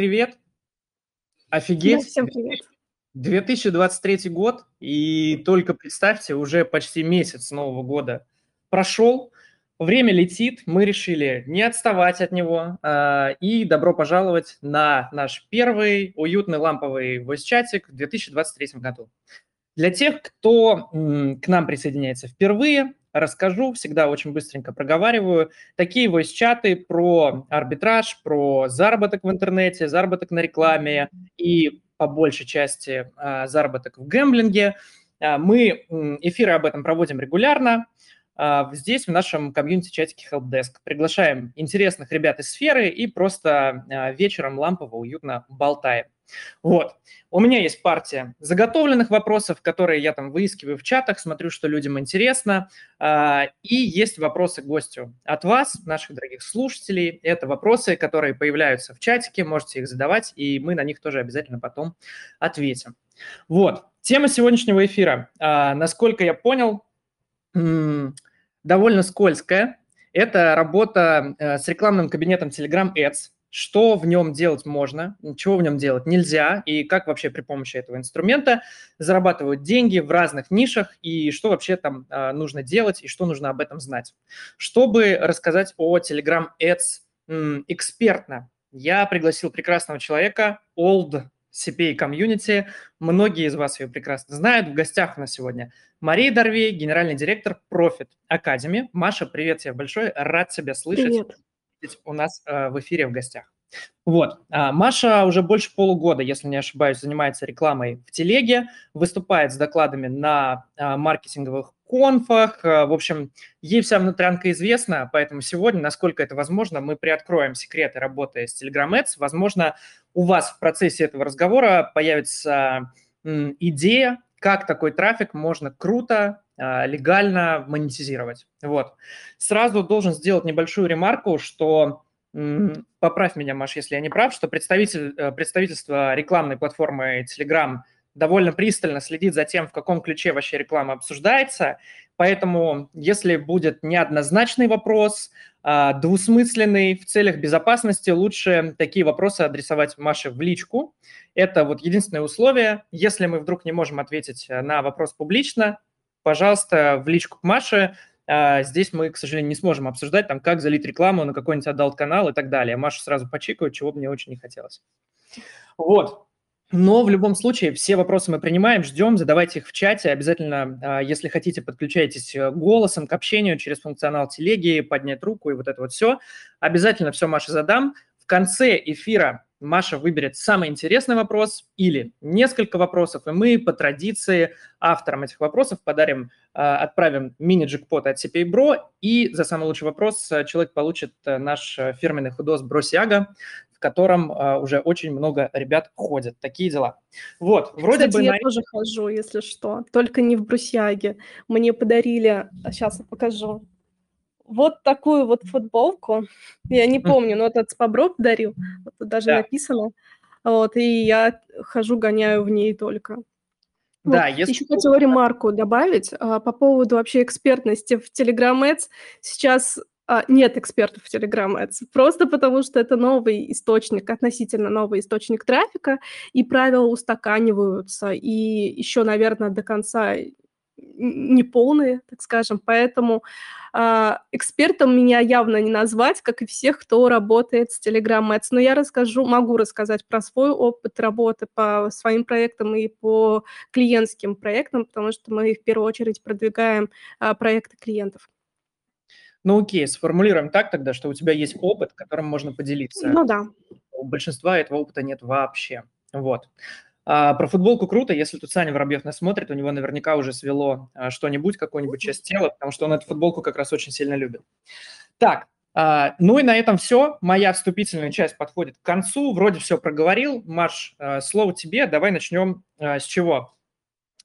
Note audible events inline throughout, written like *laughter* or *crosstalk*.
привет! Офигеть! Да, всем привет! 2023 год, и только представьте, уже почти месяц Нового года прошел, время летит, мы решили не отставать от него, э, и добро пожаловать на наш первый уютный ламповый voice-чатик в 2023 году. Для тех, кто к нам присоединяется впервые, расскажу, всегда очень быстренько проговариваю. Такие voice-чаты про арбитраж, про заработок в интернете, заработок на рекламе и по большей части а, заработок в гэмблинге. А, мы эфиры об этом проводим регулярно. А, здесь, в нашем комьюнити-чатике Helpdesk. Приглашаем интересных ребят из сферы и просто вечером лампово, уютно болтаем. Вот. У меня есть партия заготовленных вопросов, которые я там выискиваю в чатах, смотрю, что людям интересно. А, и есть вопросы к гостю от вас, наших дорогих слушателей. Это вопросы, которые появляются в чатике, можете их задавать, и мы на них тоже обязательно потом ответим. Вот. Тема сегодняшнего эфира, а, насколько я понял, довольно скользкая. Это работа э, с рекламным кабинетом Telegram Ads что в нем делать можно, чего в нем делать нельзя, и как вообще при помощи этого инструмента зарабатывать деньги в разных нишах, и что вообще там э, нужно делать, и что нужно об этом знать. Чтобы рассказать о Telegram Ads м, экспертно, я пригласил прекрасного человека, Old CPA Community. Многие из вас ее прекрасно знают. В гостях у нас сегодня Мария Дорвей, генеральный директор Profit Academy. Маша, привет тебе большой, рад тебя слышать. Привет у нас э, в эфире в гостях. Вот. А, Маша уже больше полугода, если не ошибаюсь, занимается рекламой в телеге, выступает с докладами на а, маркетинговых конфах. Э, в общем, ей вся внутрянка известна, поэтому сегодня, насколько это возможно, мы приоткроем секреты работы с Telegram Ads. Возможно, у вас в процессе этого разговора появится идея, как такой трафик можно круто легально монетизировать. Вот. Сразу должен сделать небольшую ремарку, что поправь меня, Маш, если я не прав, что представитель, э, представительство рекламной платформы Telegram довольно пристально следит за тем, в каком ключе вообще реклама обсуждается. Поэтому, если будет неоднозначный вопрос, а, двусмысленный, в целях безопасности, лучше такие вопросы адресовать Маше в личку. Это вот единственное условие. Если мы вдруг не можем ответить на вопрос публично, пожалуйста, в личку к Маше. А, здесь мы, к сожалению, не сможем обсуждать, там, как залить рекламу на какой-нибудь adult канал и так далее. Маша сразу почикает, чего мне очень не хотелось. Вот. Но в любом случае все вопросы мы принимаем, ждем, задавайте их в чате. Обязательно, а, если хотите, подключайтесь э, голосом к общению через функционал телеги, поднять руку и вот это вот все. Обязательно все Маше задам. В конце эфира Маша выберет самый интересный вопрос или несколько вопросов, и мы по традиции авторам этих вопросов подарим, а, отправим мини-джекпот от CPA Bro, и за самый лучший вопрос э, человек получит э, наш фирменный худос Бросиага, в котором уже очень много ребят ходят. Такие дела. Вот, вроде Кстати, бы... я на... тоже хожу, если что, только не в Брусьяге. Мне подарили, сейчас я покажу, вот такую вот футболку. Я не помню, но этот Спабро подарил. Вот тут даже да. написано. Вот, и я хожу, гоняю в ней только. Да, вот. если... Еще хотела ремарку добавить а, по поводу вообще экспертности в Telegram Ads. Сейчас а, нет экспертов в Telegram Ads, просто потому что это новый источник, относительно новый источник трафика, и правила устаканиваются, и еще, наверное, до конца неполные, так скажем, поэтому э, экспертом меня явно не назвать, как и всех, кто работает с Telegram Ads. Но я расскажу, могу рассказать про свой опыт работы по своим проектам и по клиентским проектам, потому что мы в первую очередь продвигаем э, проекты клиентов. Ну окей, сформулируем так тогда, что у тебя есть опыт, которым можно поделиться. Ну да. У большинства этого опыта нет вообще. Вот. А, про футболку круто, если тут Саня Воробьев нас смотрит, у него наверняка уже свело а, что-нибудь, какую-нибудь часть тела, потому что он эту футболку как раз очень сильно любит. Так, а, ну и на этом все. Моя вступительная часть подходит к концу. Вроде все проговорил. Маш, слово тебе. Давай начнем с чего?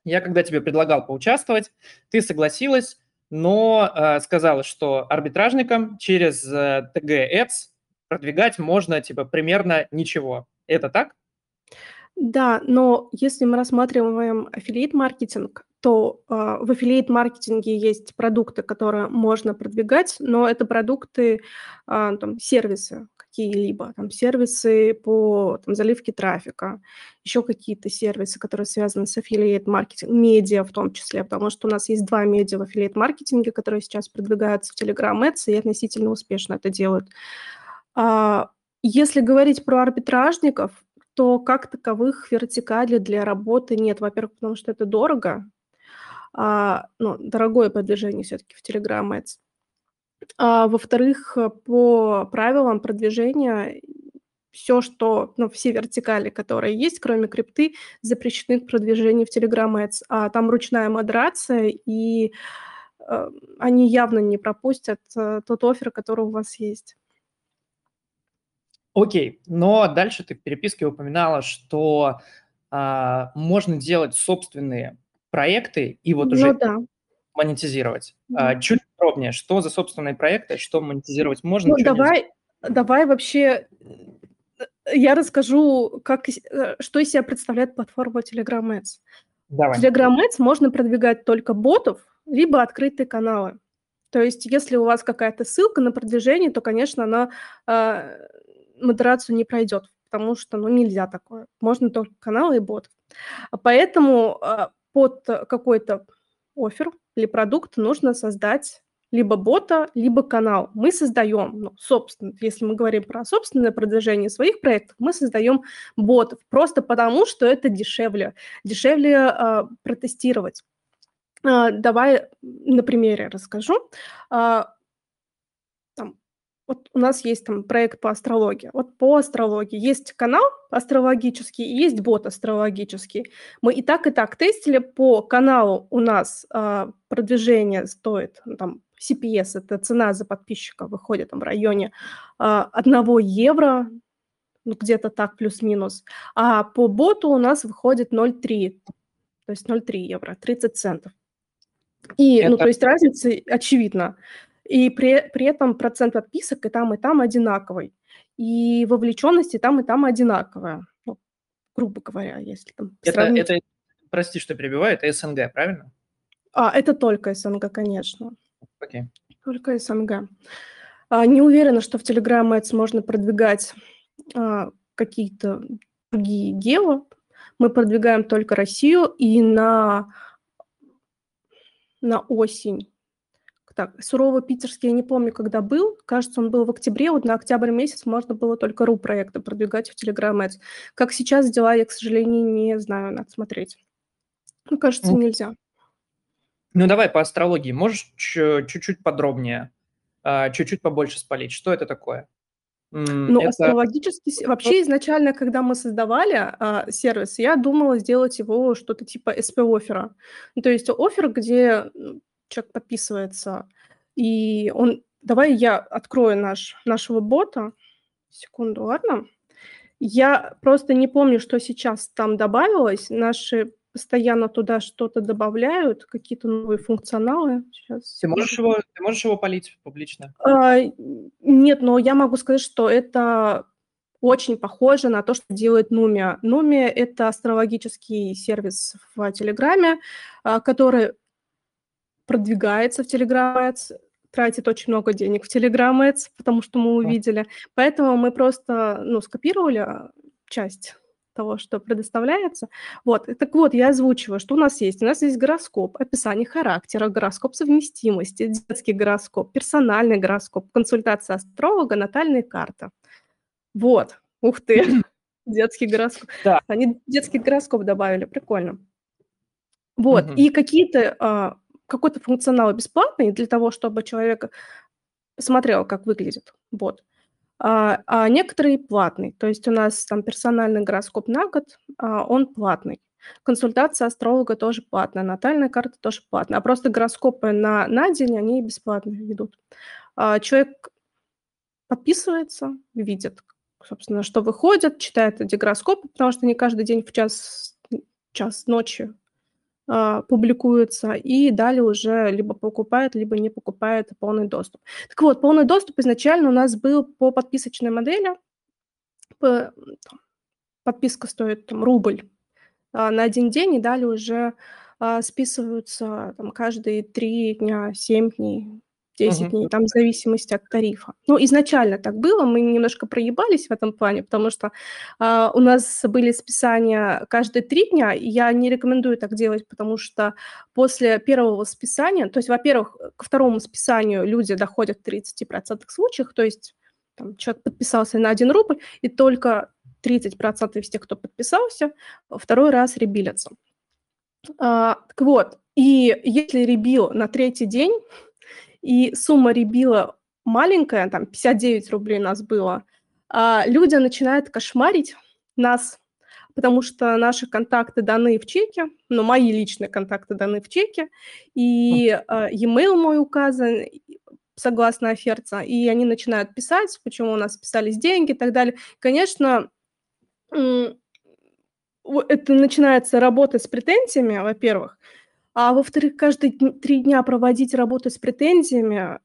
Я когда тебе предлагал поучаствовать, ты согласилась, но сказала, что арбитражникам через TG Ads продвигать можно типа примерно ничего. Это так? Да, но если мы рассматриваем аффилиат-маркетинг, то а, в аффилиат-маркетинге есть продукты, которые можно продвигать, но это продукты, а, там, сервисы какие-либо, там, сервисы по там, заливке трафика, еще какие-то сервисы, которые связаны с affiliate маркетингом, медиа в том числе, потому что у нас есть два медиа в affiliate маркетинге, которые сейчас продвигаются в Telegram Ads и относительно успешно это делают. А, если говорить про арбитражников, то как таковых вертикалей для работы нет. Во-первых, потому что это дорого, а, ну, дорогое продвижение все-таки в Telegram Ads. А, во-вторых, по правилам продвижения все, что, ну, все вертикали, которые есть, кроме крипты, запрещены к продвижению в Telegram Ads. А там ручная модерация, и э, они явно не пропустят э, тот офер, который у вас есть. Окей, но дальше ты в переписке упоминала, что а, можно делать собственные проекты и вот уже Ну да. монетизировать. Да. А, чуть подробнее, что за собственные проекты, что монетизировать можно, Ну, что нельзя? давай, давай вообще э, я расскажу, как, э, что из себя представляет платформа Telegram Ads. В Давай. Telegram Ads можно продвигать только ботов, либо открытые каналы. То есть, если у вас какая-то ссылка на продвижение, то, конечно, она э, модерацию не пройдет, потому что, ну, нельзя такое. Можно только каналы и бот. А Поэтому э, под какой-то офер или продукт нужно создать либо бота, либо канал. Мы создаем, ну, собственно, если мы говорим про собственное продвижение своих проектов, мы создаем ботов просто потому, что это дешевле. Дешевле э, протестировать. Э, давай на примере расскажу. Вот у нас есть там проект по астрологии. Вот по астрологии есть канал астрологический и есть бот астрологический. Мы и так, и так тестили. По каналу у нас э, продвижение стоит ну, там CPS, это цена за подписчика, выходит там в районе э, 1 евро, ну, где-то так, плюс-минус. А по боту у нас выходит 0,3, то есть 0,3 евро, 30 центов. И, ну, Это- то есть разница очевидна. И при, при этом процент подписок и там, и там одинаковый. И вовлеченность и там, и там одинаковая. Ну, грубо говоря, если там Это, сравнить. это, прости, что перебиваю, это СНГ, правильно? А, это только СНГ, конечно. Окей. Только СНГ. А, не уверена, что в Telegram Ads можно продвигать а, какие-то другие гео. Мы продвигаем только Россию и на, на осень. Так, сурово питерский, я не помню, когда был. Кажется, он был в октябре. Вот на октябрь месяц можно было только ру проекты продвигать в Telegram Ads. Как сейчас дела, я, к сожалению, не знаю, надо смотреть. Ну, кажется, Ну, нельзя. Ну, давай по астрологии. Можешь чу- чуть-чуть подробнее, а, чуть-чуть побольше спалить? Что это такое? Ну, это... астрологический... се- Вообще, изначально, когда мы создавали а, сервис, я думала сделать его что-то типа SP-оффера. Ну, то есть оффер, где человек подписывается, и он... Давай я открою наш, нашего бота. Секунду, ладно? Я просто не помню, что сейчас там добавилось. Наши постоянно туда что-то добавляют, какие-то новые функционалы. Сейчас. Ты можешь его, ты можешь его полить публично? А, Нет, но я могу сказать, что это очень похоже на то, что делает Numia. Numia – это астрологический сервис в Телеграме, а, который продвигается в Telegram Ads, тратит очень много денег в Telegram Ads, потому что мы увидели. Поэтому мы просто ну, скопировали а, часть того, что предоставляется. Вот, так вот, я озвучиваю, что у нас есть. У нас есть гороскоп, описание характера, гороскоп совместимости, детский гороскоп, персональный гороскоп, консультация астролога, натальная карта. Вот, ух ты, *laughs* детский гороскоп. Да. Они детский гороскоп добавили, прикольно. Вот, и какие-то, а, какой-то функционал бесплатный для того, чтобы человек посмотрел, как выглядит бот. А, а некоторые платные. То есть у нас там персональный гороскоп на год, а, он платный. Консультация астролога тоже платная, натальная карта тоже платная. А просто гороскопы на, на день, они бесплатно ведут. А, человек подписывается, видит, собственно, что выходит, читает эти гороскопы, потому что не каждый день в час, час ночи публикуется, и далее уже либо покупает, либо не покупает полный доступ. Так вот, полный доступ изначально у нас был по подписочной модели. Подписка стоит там, рубль а, на один день, и далее уже а, списываются там, каждые три дня, семь дней, 10 Мгм. дней, там в зависимости от тарифа. Ну, изначально так было, мы немножко проебались в этом плане, потому что а, у нас были списания каждые три дня, и я не рекомендую так делать, потому что после первого списания, то есть, во-первых, ко второму списанию люди доходят в 30% случаях, то есть там, человек подписался на 1 рубль, и только 30% из тех, кто подписался, второй раз ребилятся. А, так вот, и если ребил на третий день, и сумма ребила маленькая, там 59 рублей у нас было, а, люди начинают кошмарить нас, потому что наши контакты даны в чеке, ну, мои личные контакты даны в чеке, и а, e-mail мой указан, согласно оферте, и они начинают писать, почему у нас списались деньги и так далее. Конечно, это начинается работа с претензиями, во-первых, а во-вторых, каждые три дня проводить работу с претензиями,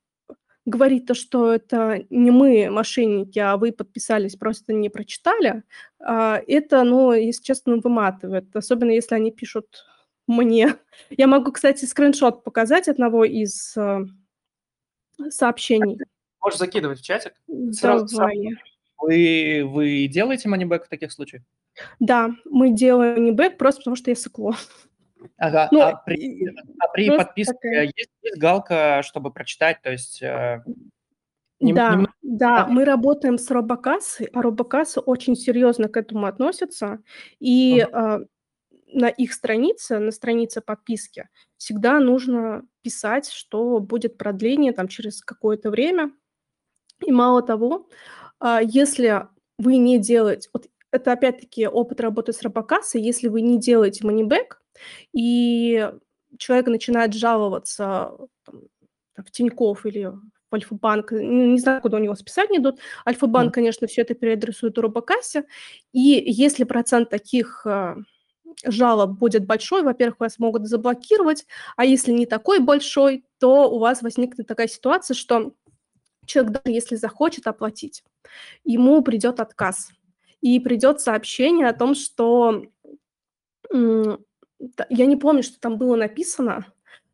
говорить то, что это не мы мошенники, а вы подписались, просто не прочитали, а, это, ну, если честно, выматывает, особенно если они пишут мне. Я могу, кстати, скриншот показать одного из э, сообщений. Можешь закидывать в чатик. Сразу- сразу. Давай. Вы, вы делаете манибэк в таких случаях? Да, мы делаем не бэк просто потому, что я сыкло. Ага. Ну, а при, а при подписке такая. есть, есть галка, чтобы прочитать, то есть... э, нем- Да, немного- да, мы работаем с робокассой, а робокасса очень серьезно к этому относится. И а, на их странице, на странице подписки, всегда нужно писать, что будет продление там через какое-то время. И мало того, а, если вы не делаете, вот это опять-таки опыт работы с робокассой, если вы не делаете манибэк, и человек начинает жаловаться там, в Тинькофф или в Альфа-банк, не знаю, куда у него списания идут. Альфа-банк, Мгм. конечно, все это переадресует у робокассе, и если процент таких а, жалоб будет большой, во-первых, вас могут заблокировать, а если не такой большой, то у вас возникнет такая ситуация, что человек, даже если захочет оплатить, ему придет отказ. И придет сообщение о том, что я не помню, что там было написано,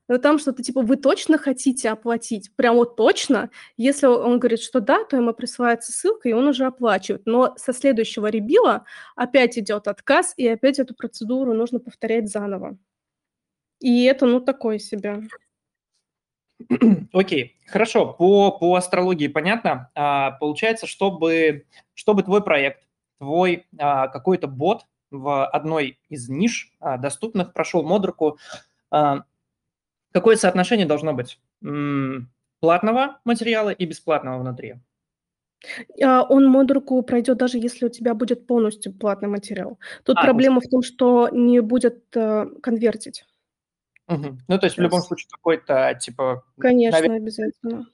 но там что-то типа «Вы точно хотите оплатить?» Прям вот точно. Если он говорит, что да, то ему присылается ссылка, и он уже оплачивает. Но со следующего ребила опять идет отказ, и опять эту процедуру нужно повторять заново. И это, ну, такое себе. *clears throat* Окей, хорошо. По, по астрологии понятно. А, получается, чтобы, чтобы твой проект, твой а, какой-то бот в одной из ниш а, доступных прошел модерку, а, какое соотношение должно быть платного материала и бесплатного внутри? А, Он модерку пройдет, даже если у тебя будет полностью платный материал. Тут А, есть- проблема в том, что не будет э, конвертить. Мгм. Ну, то есть в любом случае какой-то, типа, Конечно, навер- обязательно.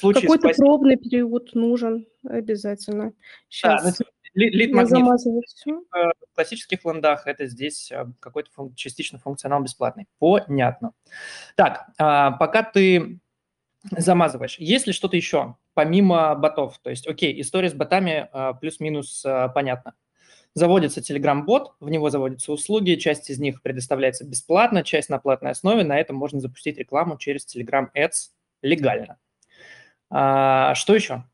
Какой-то спасения. пробный период нужен обязательно. Да, Сейчас ну, ли- я лид-магнит все. в классических лендах это здесь э, какой-то фун- частично функционал бесплатный. Понятно. Так, а, пока ты замазываешь, есть ли что-то еще помимо ботов? То есть, окей, история с ботами а, плюс-минус а, понятно. Заводится Telegram-бот, в него заводятся услуги, часть из них предоставляется бесплатно, часть на платной основе. На этом можно запустить рекламу через Telegram Ads легально. А, что еще?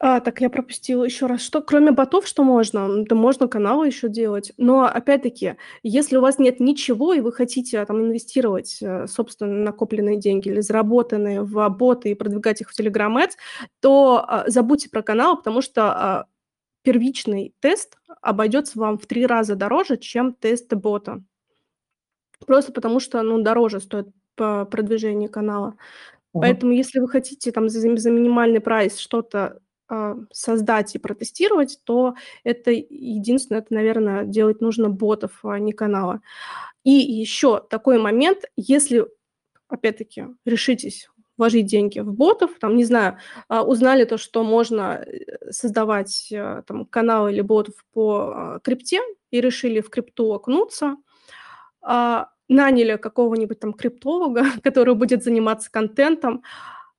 А, так я пропустила еще раз. Что, кроме ботов, что можно? Да можно каналы еще делать. Но опять-таки, если у вас нет ничего, и вы хотите а, там инвестировать э, собственно накопленные деньги или заработанные в боты и продвигать их в Telegram Ads, то а, забудьте про канал, потому что а, первичный тест обойдется вам в три раза дороже, чем тест бота. Просто потому что, ну, дороже стоит по продвижение канала. Мгм. Поэтому, если вы хотите там за, за минимальный прайс что-то создать и протестировать, то это единственное, это, наверное, делать нужно ботов, а не канала. И еще такой момент, если, опять-таки, решитесь вложить деньги в ботов, там, не знаю, а, узнали то, что можно э, создавать э, там каналы или ботов по а, крипте и решили в крипту окунуться, а, наняли какого-нибудь там криптолога, *laughs* который будет заниматься контентом,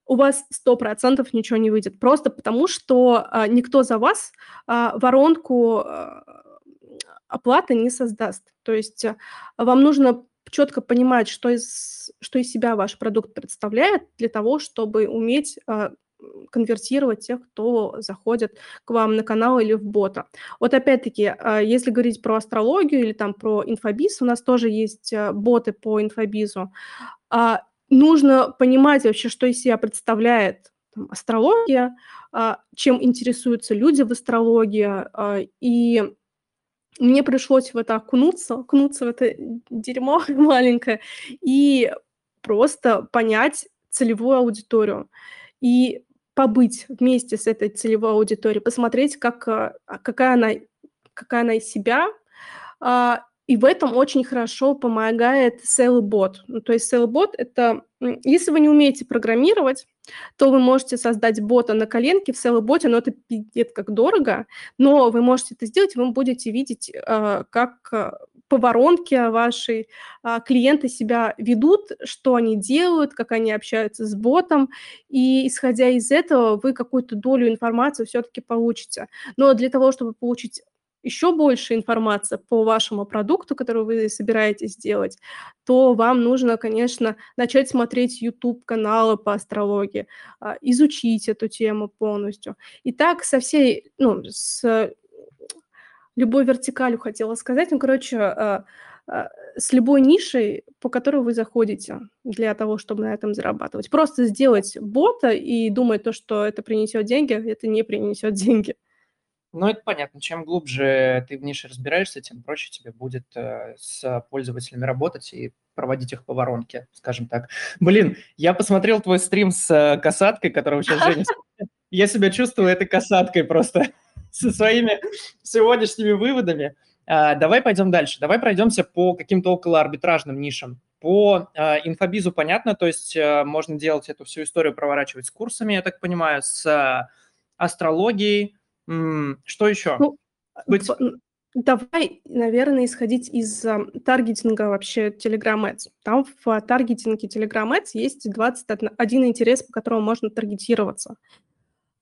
у вас 100% ничего не выйдет. Просто потому, что а, никто за вас а, воронку а, оплаты не создаст. То есть а, вам нужно четко понимать, что из, что из себя ваш продукт представляет, для того, чтобы уметь а, конвертировать тех, кто заходит к вам на канал или в бота. Вот опять-таки, а, если говорить про астрологию или там про инфобиз, у нас тоже есть а, боты по инфобизу. А, нужно понимать вообще, что из себя представляет там, астрология, чем интересуются люди в астрологии, и мне пришлось в это окунуться, окунуться в это дерьмо *laughs* маленькое и просто понять целевую аудиторию. И побыть вместе с этой целевой аудиторией, посмотреть, как, а, какая, она, какая она из себя. А, и в этом очень хорошо помогает SailBot. Ну, то есть SailBot – это, если вы не умеете программировать, то вы можете создать бота на коленке в SailBot, но это пиздец как дорого, но вы можете это сделать, вы будете видеть, а, как по воронке вашей а, клиенты себя ведут, что они делают, как они общаются с ботом, и исходя из этого вы какую-то долю информации все-таки получите. Но для того, чтобы получить еще больше информации по вашему продукту, который вы собираетесь сделать, то вам нужно, конечно, начать смотреть YouTube-каналы по астрологии, а, изучить эту тему полностью. И так со всей, ну, с любой вертикалью хотела сказать. Ну, короче, а, а, с любой нишей, по которой вы заходите для того, чтобы на этом зарабатывать. Просто сделать бота и думать то, что это принесет деньги, это не принесет деньги. Ну, это понятно. Чем глубже ты в нише разбираешься, тем проще тебе будет э, с пользователями работать и проводить их по воронке, скажем так. Блин, я посмотрел твой стрим с э, касаткой, которого сейчас Женя... *laughs* Я себя чувствую этой касаткой просто *laughs* со своими сегодняшними выводами. А, давай пойдем дальше. Давай пройдемся по каким-то околоарбитражным нишам. По а, инфобизу понятно, то есть а, можно делать эту всю историю, проворачивать с курсами, я так понимаю, с астрологией. Что еще? Ну, Быть... Давай, наверное, исходить из э, таргетинга вообще Telegram Ads. Там в таргетинге Telegram Ads есть 21 интерес, по которому можно таргетироваться.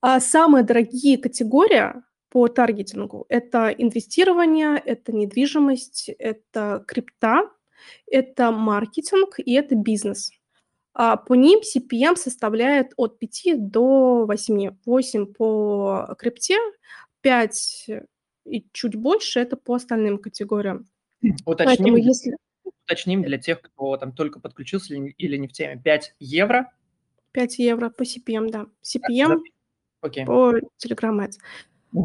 А самые дорогие категории по таргетингу. Это инвестирование, это недвижимость, это крипта, это маркетинг и это бизнес. А по ним CPM составляет от 5 до 8. 8 по крипте, 5 и чуть больше это по остальным категориям. Уточним, Поэтому, если... уточним для тех, кто там только подключился или не в теме. 5 евро? 5 евро по CPM, да. CPM okay. по Telegram Ads.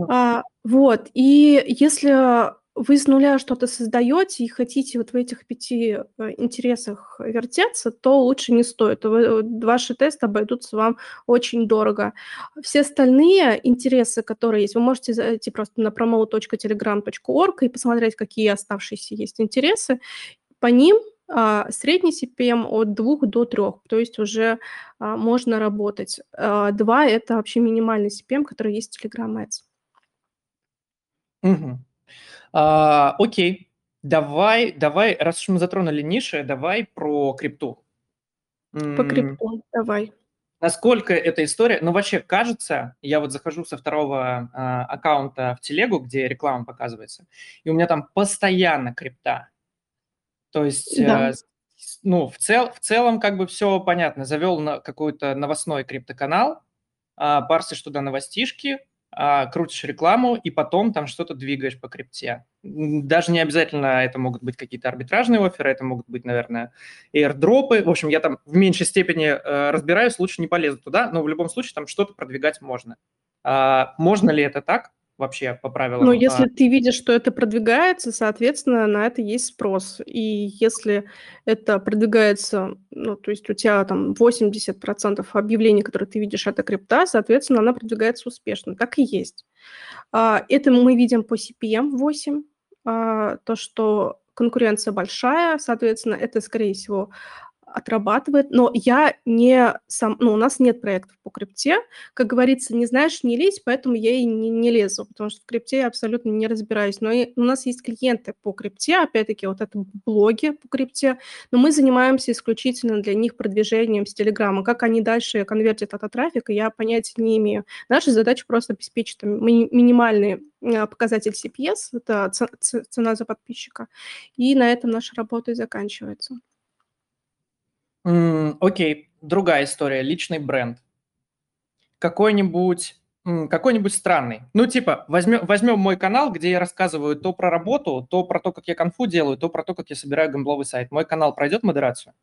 А, вот, и если вы с нуля что-то создаете и хотите вот в этих пяти э, интересах вертеться, то лучше не стоит. Ваши тесты обойдутся вам очень дорого. Все остальные интересы, которые есть, вы можете зайти просто на promo.telegram.org и посмотреть, какие оставшиеся есть интересы. По ним а, средний CPM от 2 до 3, то есть уже а, можно работать. 2 – это вообще минимальный CPM, который есть в Telegram Ads. Угу. А, окей, давай, давай, раз уж мы затронули ниши, давай про крипту. По крипту, давай. Насколько эта история, ну вообще кажется, я вот захожу со второго а, аккаунта в телегу, где реклама показывается, и у меня там постоянно крипта. То есть, да. э, ну, в, цел, в целом как бы все понятно. Завел на какой-то новостной криптоканал, а, парсишь туда новостишки, крутишь рекламу, и потом там что-то двигаешь по крипте. Даже не обязательно это могут быть какие-то арбитражные оферы, это могут быть, наверное, airdropы. В общем, я там в меньшей степени э, разбираюсь, лучше не полезу туда, но в любом случае там что-то продвигать можно. А, можно ли это так? Вообще по правилам. Ну, если а... ты видишь, что это продвигается, соответственно, на это есть спрос. И если это продвигается, ну, то есть у тебя там 80% объявлений, которые ты видишь, это крипта, соответственно, она продвигается успешно. Так и есть. А, это мы видим по CPM 8, а, то, что конкуренция большая, соответственно, это, скорее всего, отрабатывает, но я не сам, ну, у нас нет проектов по крипте, как говорится, не знаешь, не лезь, поэтому я и не, не лезу, потому что в крипте я абсолютно не разбираюсь, но и, у нас есть клиенты по крипте, опять-таки, вот это блоги по крипте, но мы занимаемся исключительно для них продвижением с Телеграма, как они дальше конвертят этот трафик, я понятия не имею. Наша задача просто обеспечить там, ми- минимальный а, показатель CPS, это цена за подписчика, и на этом наша работа и заканчивается. М, Окей, другая история, личный бренд. Какой-нибудь какой-нибудь странный. Ну, типа, возьмем, возьмем мой канал, где я рассказываю то про работу, то про то, как я конфу делаю, то про то, как я собираю гамбловый сайт. Мой канал пройдет модерацию?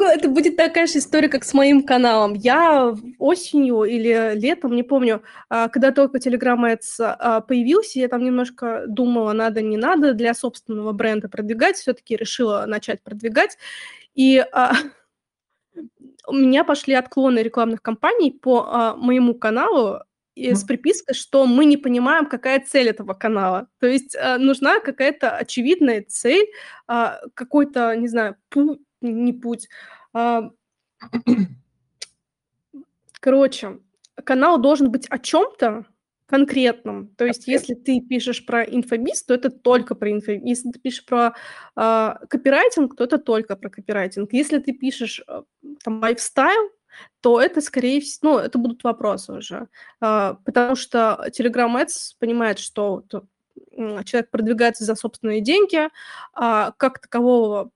Это будет такая же история, как с моим каналом. Я осенью или летом, не помню, а, когда только Telegram Ads а, появился, я там немножко думала, надо, не надо для собственного бренда продвигать, все-таки решила начать продвигать. И а, у меня пошли отклоны рекламных кампаний по а, моему каналу и с припиской, что мы не понимаем, какая цель этого канала. То есть а, нужна какая-то очевидная цель, а, какой-то, не знаю, путь, не путь. А... *clears throat* Короче, канал должен быть о чем-то, конкретном. То есть, если ты пишешь про инфобиз, то это только про инфобиз. Если ты пишешь про э, копирайтинг, то это только про копирайтинг. Если ты пишешь э, там лайфстайл, то это, скорее всего, ну, это будут вопросы уже. Э, потому что Telegram Ads понимает, что то, человек продвигается за собственные деньги, а как такового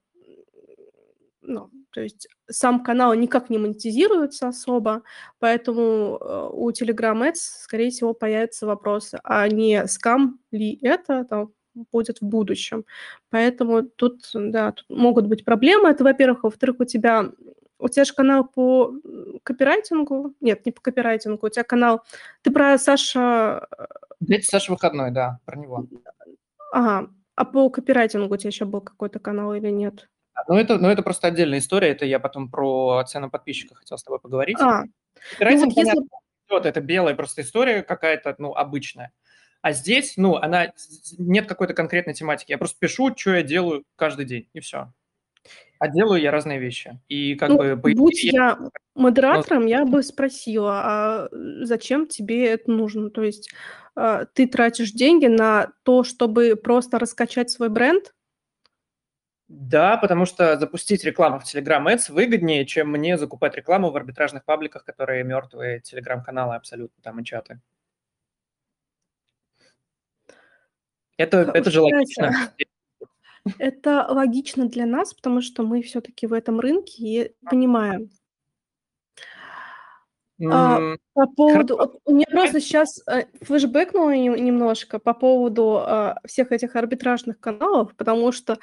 ну, то есть сам канал никак не монетизируется особо, поэтому э, у Telegram Ads, скорее всего, появятся вопросы, а не скам ли это там, будет в будущем. Поэтому тут, да, тут могут быть проблемы. Это, во-первых. Во-вторых, у тебя у тебя же канал по копирайтингу. Нет, не по копирайтингу. У тебя канал... Ты про Саша... Это Саша Выходной, да, про него. Ага. А по копирайтингу у тебя еще был какой-то канал или нет? Ну это, ну, это просто отдельная история. Это я потом про цену подписчика хотел с тобой поговорить. А, ну, вот если... вот, это белая просто история какая-то, ну, обычная. А здесь, ну, она нет какой-то конкретной тематики. Я просто пишу, что я делаю каждый день, и все. А делаю я разные вещи. И как ну, бы... По будь идее, я модератором, я бы спросила, а зачем тебе это нужно? То есть а, ты тратишь деньги на то, чтобы просто раскачать свой бренд, да, потому что запустить рекламу в Telegram Ads выгоднее, чем мне закупать рекламу в арбитражных пабликах, которые мертвые телеграм-каналы абсолютно там и чаты. Это, это же логично. Это логично для нас, потому что мы все-таки в этом рынке и понимаем. А, по поводу... Вот, у меня просто сейчас э, флешбэкнуло немножко по поводу э, всех этих арбитражных каналов, потому что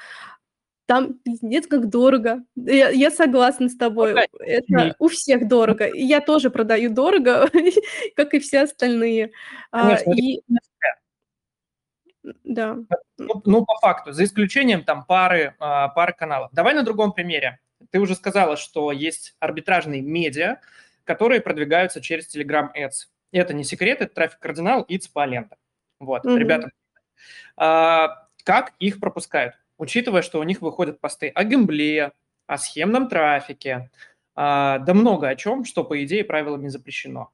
там пиздец как дорого. Я, я согласна с тобой. Это у всех дорого. И я тоже продаю дорого, *laughs* как и все остальные. А, Конечно, и... Да. Ну, ну, по факту, за исключением там пары, а, пары каналов. Давай на другом примере. Ты уже сказала, что есть арбитражные медиа, которые продвигаются через Telegram Ads. Это не секрет, это трафик кардинал и ЦПА лента. Вот, угу. ребята. А, как их пропускают? Учитывая, что у них выходят посты о гембле, о схемном трафике, а, да много о чем, что, по идее, правилами запрещено.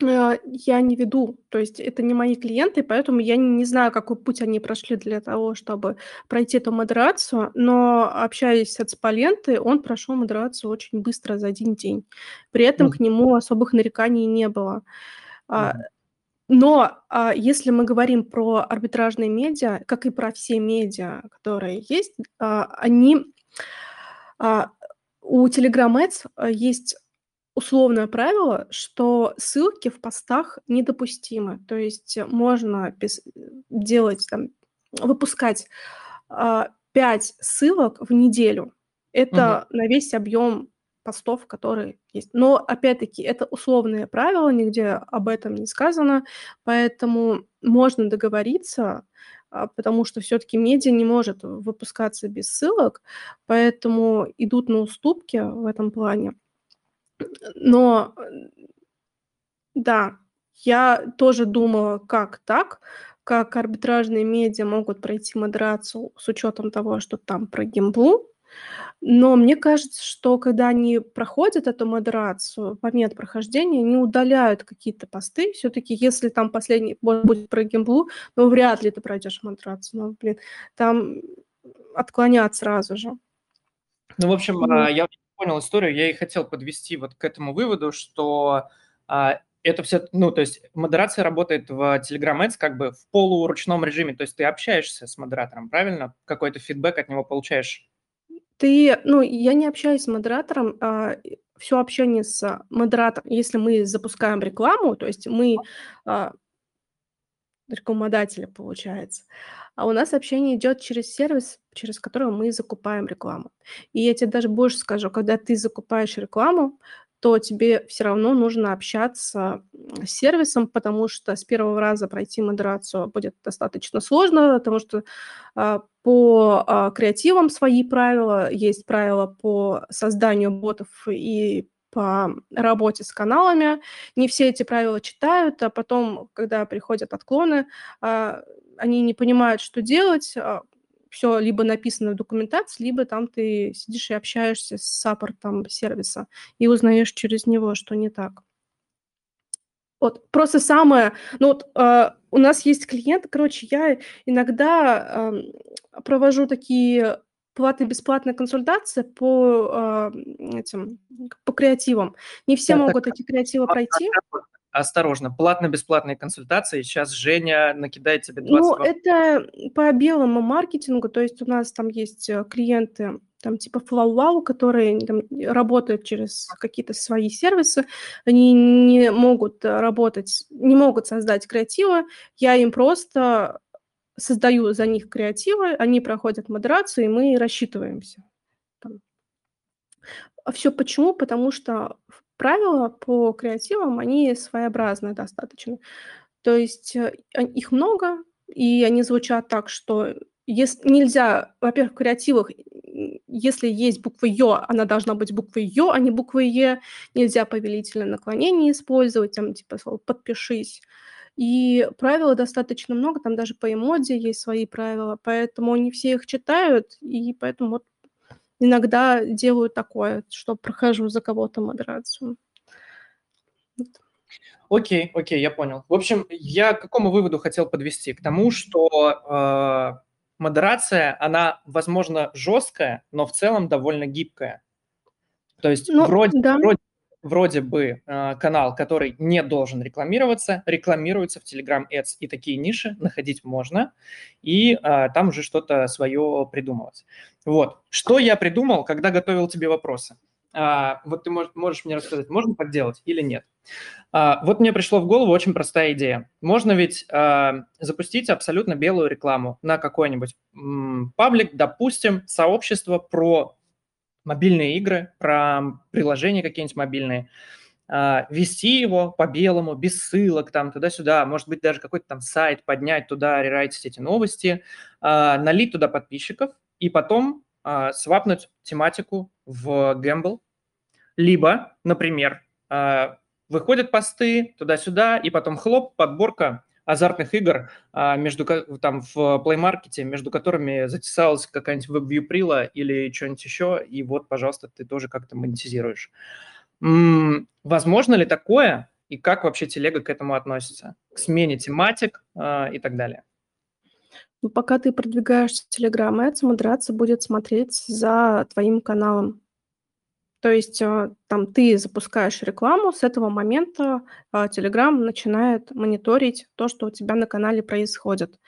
Э, я не веду, то есть это не мои клиенты, поэтому я не знаю, какой путь они прошли для того, чтобы пройти эту модерацию, но общаясь с Ацпалентой, он прошел модерацию очень быстро, за один день. При этом mm. к нему особых нареканий не было. Mm. Но а, если мы говорим про арбитражные медиа, как и про все медиа, которые есть, а, они а, у Telegram Ads а, есть условное правило, что ссылки в постах недопустимы. То есть можно делать, там, выпускать а, 5 ссылок в неделю. Это угу. на весь объем постов, которые есть. Но, опять-таки, это условное правило, нигде об этом не сказано, поэтому можно договориться, а, потому что все-таки медиа не может выпускаться без ссылок, поэтому идут на уступки в этом плане. Но, да, я тоже думала, как так, как арбитражные медиа могут пройти модерацию с учетом того, что там про геймблу, Но мне кажется, что когда они проходят эту модерацию, момент прохождения, они удаляют какие-то посты. Все-таки, если там последний будет про геймблу, ну, вряд ли ты пройдешь модерацию. Ну, блин, там отклонят сразу же. Ну, в общем, mm. я понял историю, я и хотел подвести вот к этому выводу, что а, это все, ну, то есть модерация работает в Telegram Ads как бы в полуручном режиме, то есть ты общаешься с модератором, правильно? Какой-то фидбэк от него получаешь? Ты, ну, я не общаюсь с модератором, а все общение с модератором, если мы запускаем рекламу, то есть мы а, рекламодателя, получается, а у нас общение идет через сервис, через который мы закупаем рекламу. И я тебе даже больше скажу, когда ты закупаешь рекламу, то тебе все равно нужно общаться с сервисом, потому что с первого раза пройти модерацию будет достаточно сложно, потому что а, по а, креативам свои правила, есть правила по созданию ботов и по работе с каналами. Не все эти правила читают, а потом, когда приходят отклоны, а, они не понимают, что делать, а, все либо написано в документации, либо там ты сидишь и общаешься с саппортом сервиса и узнаешь через него, что не так. Вот просто самое, ну вот у нас есть клиент, короче, я иногда э, провожу такие платно-бесплатные консультации по э, этим, по креативам. Не все да, могут так, эти креативы пройти. осторожно, платно-бесплатные консультации, сейчас Женя накидает тебе 20 Ну, это по белому маркетингу, то есть у нас там есть э, клиенты, там типа FlowWow, которые там, работают через какие-то свои сервисы, они не могут работать, не могут создать креативы, я им просто создаю за них креативы, они проходят модерацию, и мы рассчитываемся. А все почему? Потому что правила по креативам, они своеобразные достаточно. То есть э, их много, и они звучат так, что если, нельзя, во-первых, в креативах, если есть буква Ё, она должна быть буквой Ё, а не буквой Е. Нельзя повелительное наклонение использовать, там типа слово «подпишись». И правил достаточно много, там даже по эмодзи есть свои правила, поэтому не все их читают, и поэтому вот иногда делаю такое, что прохожу за кого-то модерацию. Окей, окей, я понял. В общем, я к какому выводу хотел подвести? К тому, что э, модерация, она, возможно, жесткая, но в целом довольно гибкая. То есть ну, вроде, да. вроде, вроде бы э, канал, который не должен рекламироваться, рекламируется в Telegram Ads, и такие ниши находить можно, и э, там уже что-то свое придумывать. Вот. Что я придумал, когда готовил тебе вопросы? А, вот ты можешь, можешь мне рассказать, можно так делать или нет? А, вот мне пришло в голову очень простая идея. Можно ведь а, запустить абсолютно белую рекламу на какой-нибудь паблик, допустим, сообщество про мобильные игры, про приложения какие-нибудь мобильные, вести его по белому, без ссылок, там, туда-сюда, может быть, даже какой-то там сайт поднять туда, рерайтить эти новости, налить туда подписчиков и потом а, свапнуть тематику в Gamble, либо, например, а, выходят посты туда-сюда, и потом хлоп, подборка азартных игр а, между, там, в Play Market, между которыми затесалась какая-нибудь WebView или что-нибудь еще, и вот, пожалуйста, ты тоже как-то монетизируешь. М-м, возможно ли такое, и как вообще телега к этому относится? К смене тематик а, и так далее. Ну, пока ты продвигаешься в Telegram Ads, модерация будет смотреть за твоим каналом. То есть э, там ты запускаешь рекламу, с этого момента э, Telegram начинает мониторить то, что у тебя на канале происходит.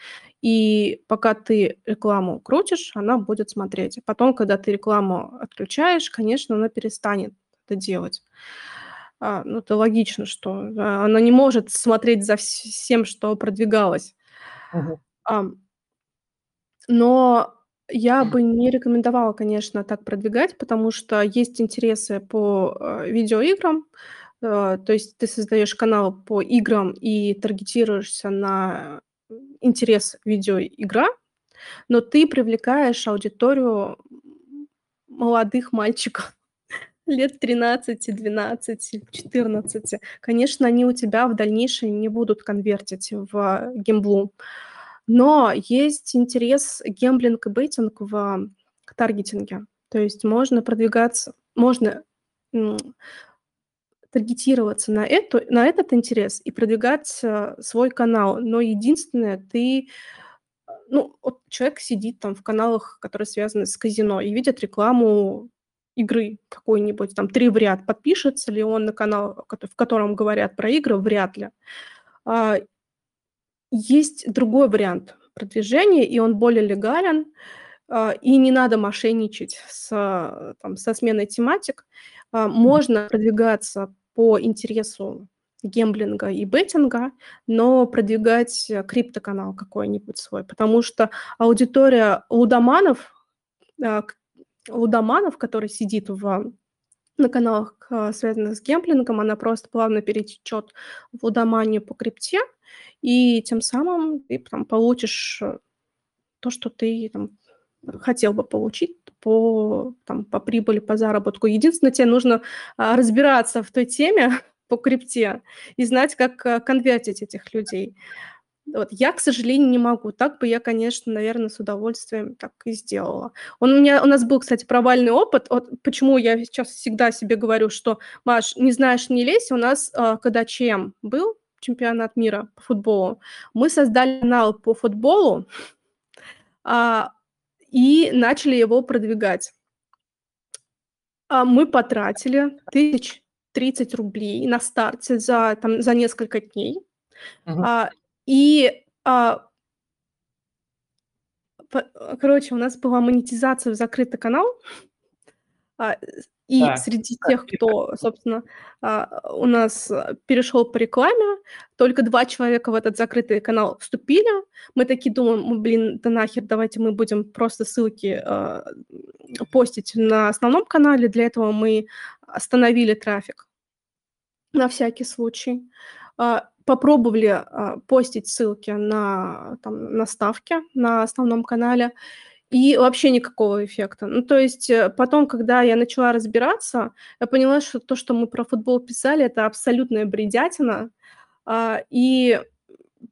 И пока ты рекламу крутишь, она будет смотреть. Потом, когда ты рекламу отключаешь, конечно, она перестанет это делать. А, ну, это логично, что она не может смотреть за всем, что продвигалось. Угу. Но я бы не рекомендовала, конечно, так продвигать, потому что есть интересы по э, видеоиграм. Э, то есть ты создаешь канал по играм и таргетируешься на интерес видеоигра, но ты привлекаешь аудиторию молодых мальчиков *laughs* лет 13, 12, 14. Конечно, они у тебя в дальнейшем не будут конвертить в геймблу. Но есть интерес гемблинг и бейтинг в таргетинге. То есть можно продвигаться, можно таргетироваться на, эту, на этот интерес и продвигать э, свой канал. Но единственное, ты ну, вот человек сидит там в каналах, которые связаны с казино, и видит рекламу игры какой-нибудь, там, три в ряд. Подпишется ли он на канал, в котором говорят про игры? Вряд ли. Есть другой вариант продвижения, и он более легален, а, и не надо мошенничать с, там, со сменой тематик. А, можно продвигаться по интересу гемблинга и беттинга, но продвигать криптоканал какой-нибудь свой, потому что аудитория лудоманов, а, лудоманов, который сидит в, на каналах, а, связанных с гемблингом, она просто плавно перетечет в лудоманию по крипте, и тем самым ты там, получишь э, то, что ты там, хотел бы получить по, там, по прибыли, по заработку. Единственное, тебе нужно а, разбираться в той теме *laughs* по крипте и знать, как а, конвертить этих людей. Вот. Я, к сожалению, не могу. Так бы я, конечно, наверное, с удовольствием так и сделала. Он у, меня, у нас был, кстати, провальный опыт. Вот почему я сейчас всегда себе говорю, что, Маш, не знаешь, не лезь. У нас, а, когда ЧМ был, чемпионат мира по футболу, мы создали канал по футболу, а, и начали его продвигать. А мы потратили тысяч 30 рублей на старте за, там, за несколько дней. Uh-huh. А, и, а, по, короче, у нас была монетизация в закрытый канал. А, и да. среди тех, кто, собственно, а, у нас перешел по рекламе, только два человека в этот закрытый канал вступили. Мы такие думаем, блин, да нахер, давайте мы будем просто ссылки а, постить на основном канале. Для этого мы остановили трафик на всякий случай. А, попробовали постить ссылки на, там, на ставки на основном канале, и вообще никакого эффекта. Ну, то есть э, потом, когда я начала разбираться, я поняла, что то, что мы про футбол писали, это абсолютная бредятина. А, и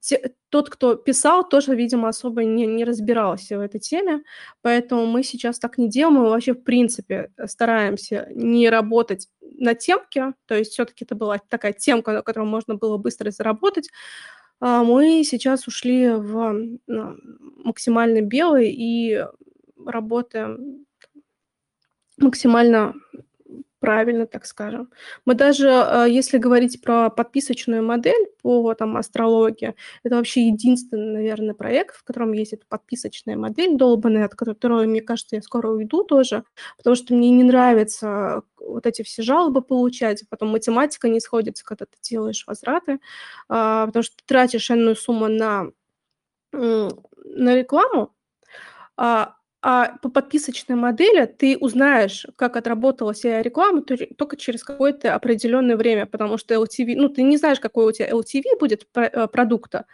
те, тот, кто писал, тоже, видимо, особо не, не разбирался в этой теме, поэтому мы сейчас так не делаем, мы вообще, в принципе, стараемся не работать на темке, то есть все-таки это была такая темка, на которой можно было быстро заработать, а, мы сейчас ушли в ну, максимально белый и работаем максимально правильно, так скажем. Мы даже, а, если говорить про подписочную модель по там, астрологии, это вообще единственный, наверное, проект, в котором есть эта подписочная модель долбанная, от которой, мне кажется, я скоро уйду тоже, потому что мне не нравится вот эти все жалобы получать, потом математика не сходится, когда ты делаешь возвраты, а, потому что ты тратишь энную сумму на, на рекламу, а, а по подписочной модели ты узнаешь, как отработала себя реклама только через какое-то определенное время, потому что LTV, ну, ты не знаешь, какой у тебя LTV будет э, продукта,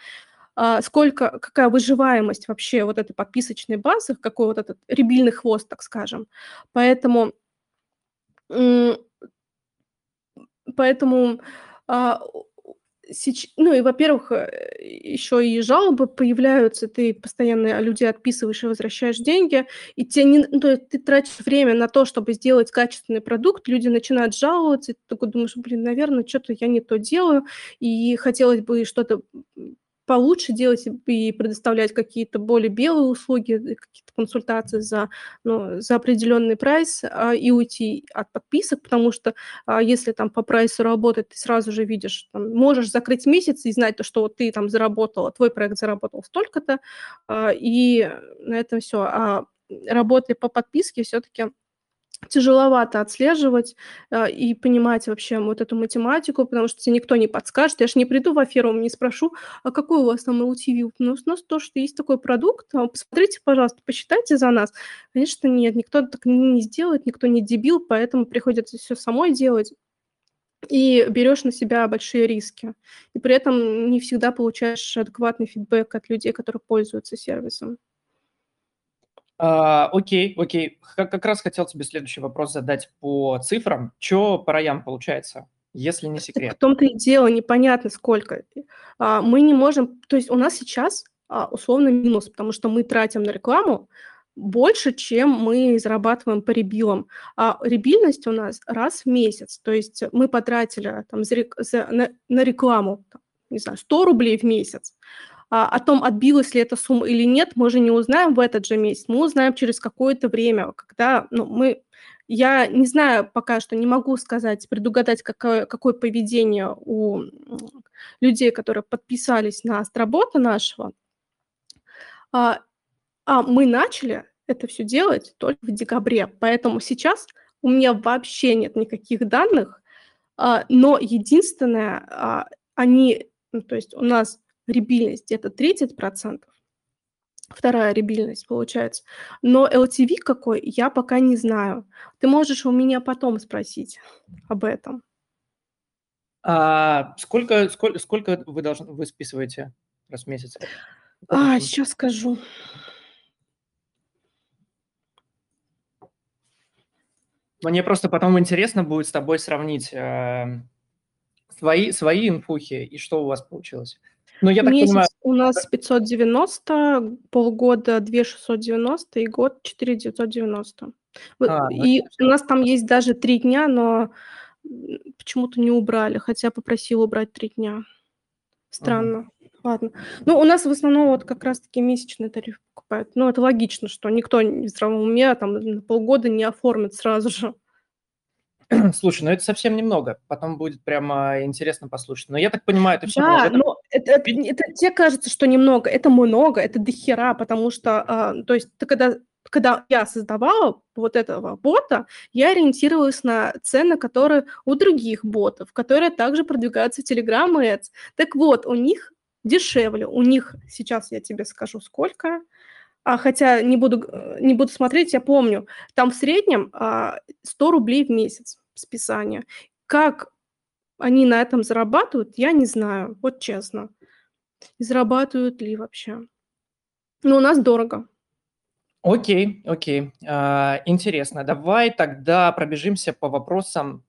а сколько, какая выживаемость вообще вот этой подписочной базы, какой вот этот ребильный хвост, так скажем. Поэтому, поэтому а, Сеч... Ну и, во-первых, э, еще и жалобы появляются, ты постоянно людей отписываешь и возвращаешь деньги, и тебе не... ну, ты тратишь время на то, чтобы сделать качественный продукт, люди начинают жаловаться, и ты такой думаешь, блин, наверное, что-то я не то делаю, и хотелось бы что-то получше делать и предоставлять какие-то более белые услуги, э, какие-то консультации за, ну, за определенный прайс а, и уйти от подписок, потому что а, если там по прайсу работать, ты сразу же видишь, там, можешь закрыть месяц и знать то, что вот ты там заработала, твой проект заработал столько-то, а, и на этом все. А работая по подписке все-таки тяжеловато отслеживать э, и понимать вообще вот эту математику, потому что тебе никто не подскажет. Я же не приду в аферу, не спрошу, а какой у вас там LTV? Ну, у нас то, что есть такой продукт, а посмотрите, пожалуйста, посчитайте за нас. Конечно, нет, никто так не сделает, никто не дебил, поэтому приходится все самой делать и берешь на себя большие риски. И при этом не всегда получаешь адекватный фидбэк от людей, которые пользуются сервисом. А, окей, окей. Как, как раз хотел тебе следующий вопрос задать по цифрам. Что по роям получается, если не секрет? Так в том-то и дело, непонятно сколько. А, мы не можем... То есть у нас сейчас а, условно минус, потому что мы тратим на рекламу больше, чем мы зарабатываем по ребилам. А ребильность у нас раз в месяц. То есть мы потратили там, за, за, на, на рекламу, там, не знаю, 100 рублей в месяц. А, о том, отбилась ли эта сумма или нет, мы же не узнаем в этот же месяц. Мы узнаем через какое-то время, когда ну, мы... Я не знаю пока что, не могу сказать, предугадать, какое, какое поведение у людей, которые подписались на Астробота нашего. А, а мы начали это все делать только в декабре, поэтому сейчас у меня вообще нет никаких данных, а, но единственное, а, они, ну, то есть у нас ребильность где-то 30%, вторая ребильность получается, но LTV какой, я пока не знаю. Ты можешь у меня потом спросить об этом. А сколько, сколько, сколько вы, должны, вы списываете раз в месяц? А, сейчас скажу. Мне просто потом интересно будет с тобой сравнить э, свои, свои инфухи и что у вас получилось. Но я так Месяц понимаю... у нас 590, полгода 2690 и год 4990. А, и ну, у нас там есть даже три дня, но почему-то не убрали, хотя попросил убрать три дня. Странно. Ага. Ладно. Ну, у нас в основном вот как раз-таки месячный тариф покупают. Ну, это логично, что никто в здравом уме там на полгода не оформит сразу же. *clears throat* Слушай, ну это совсем немного. Потом будет прямо интересно послушать. Но я так понимаю, это все... Да, но это, это, это тебе кажется, что немного. Это много, это дохера, потому что, а, то есть ты когда когда я создавала вот этого бота, я ориентировалась на цены, которые у других ботов, которые также продвигаются в Telegram Ads. Так вот, у них дешевле. У них, сейчас я тебе скажу, сколько, а, хотя не буду, не буду смотреть, я помню, там в среднем а, 100 рублей в месяц списание. Как они на этом зарабатывают, я не знаю, вот честно. зарабатывают ли вообще. Но у нас дорого. Окей, окей. А, интересно. Давай тогда пробежимся по вопросам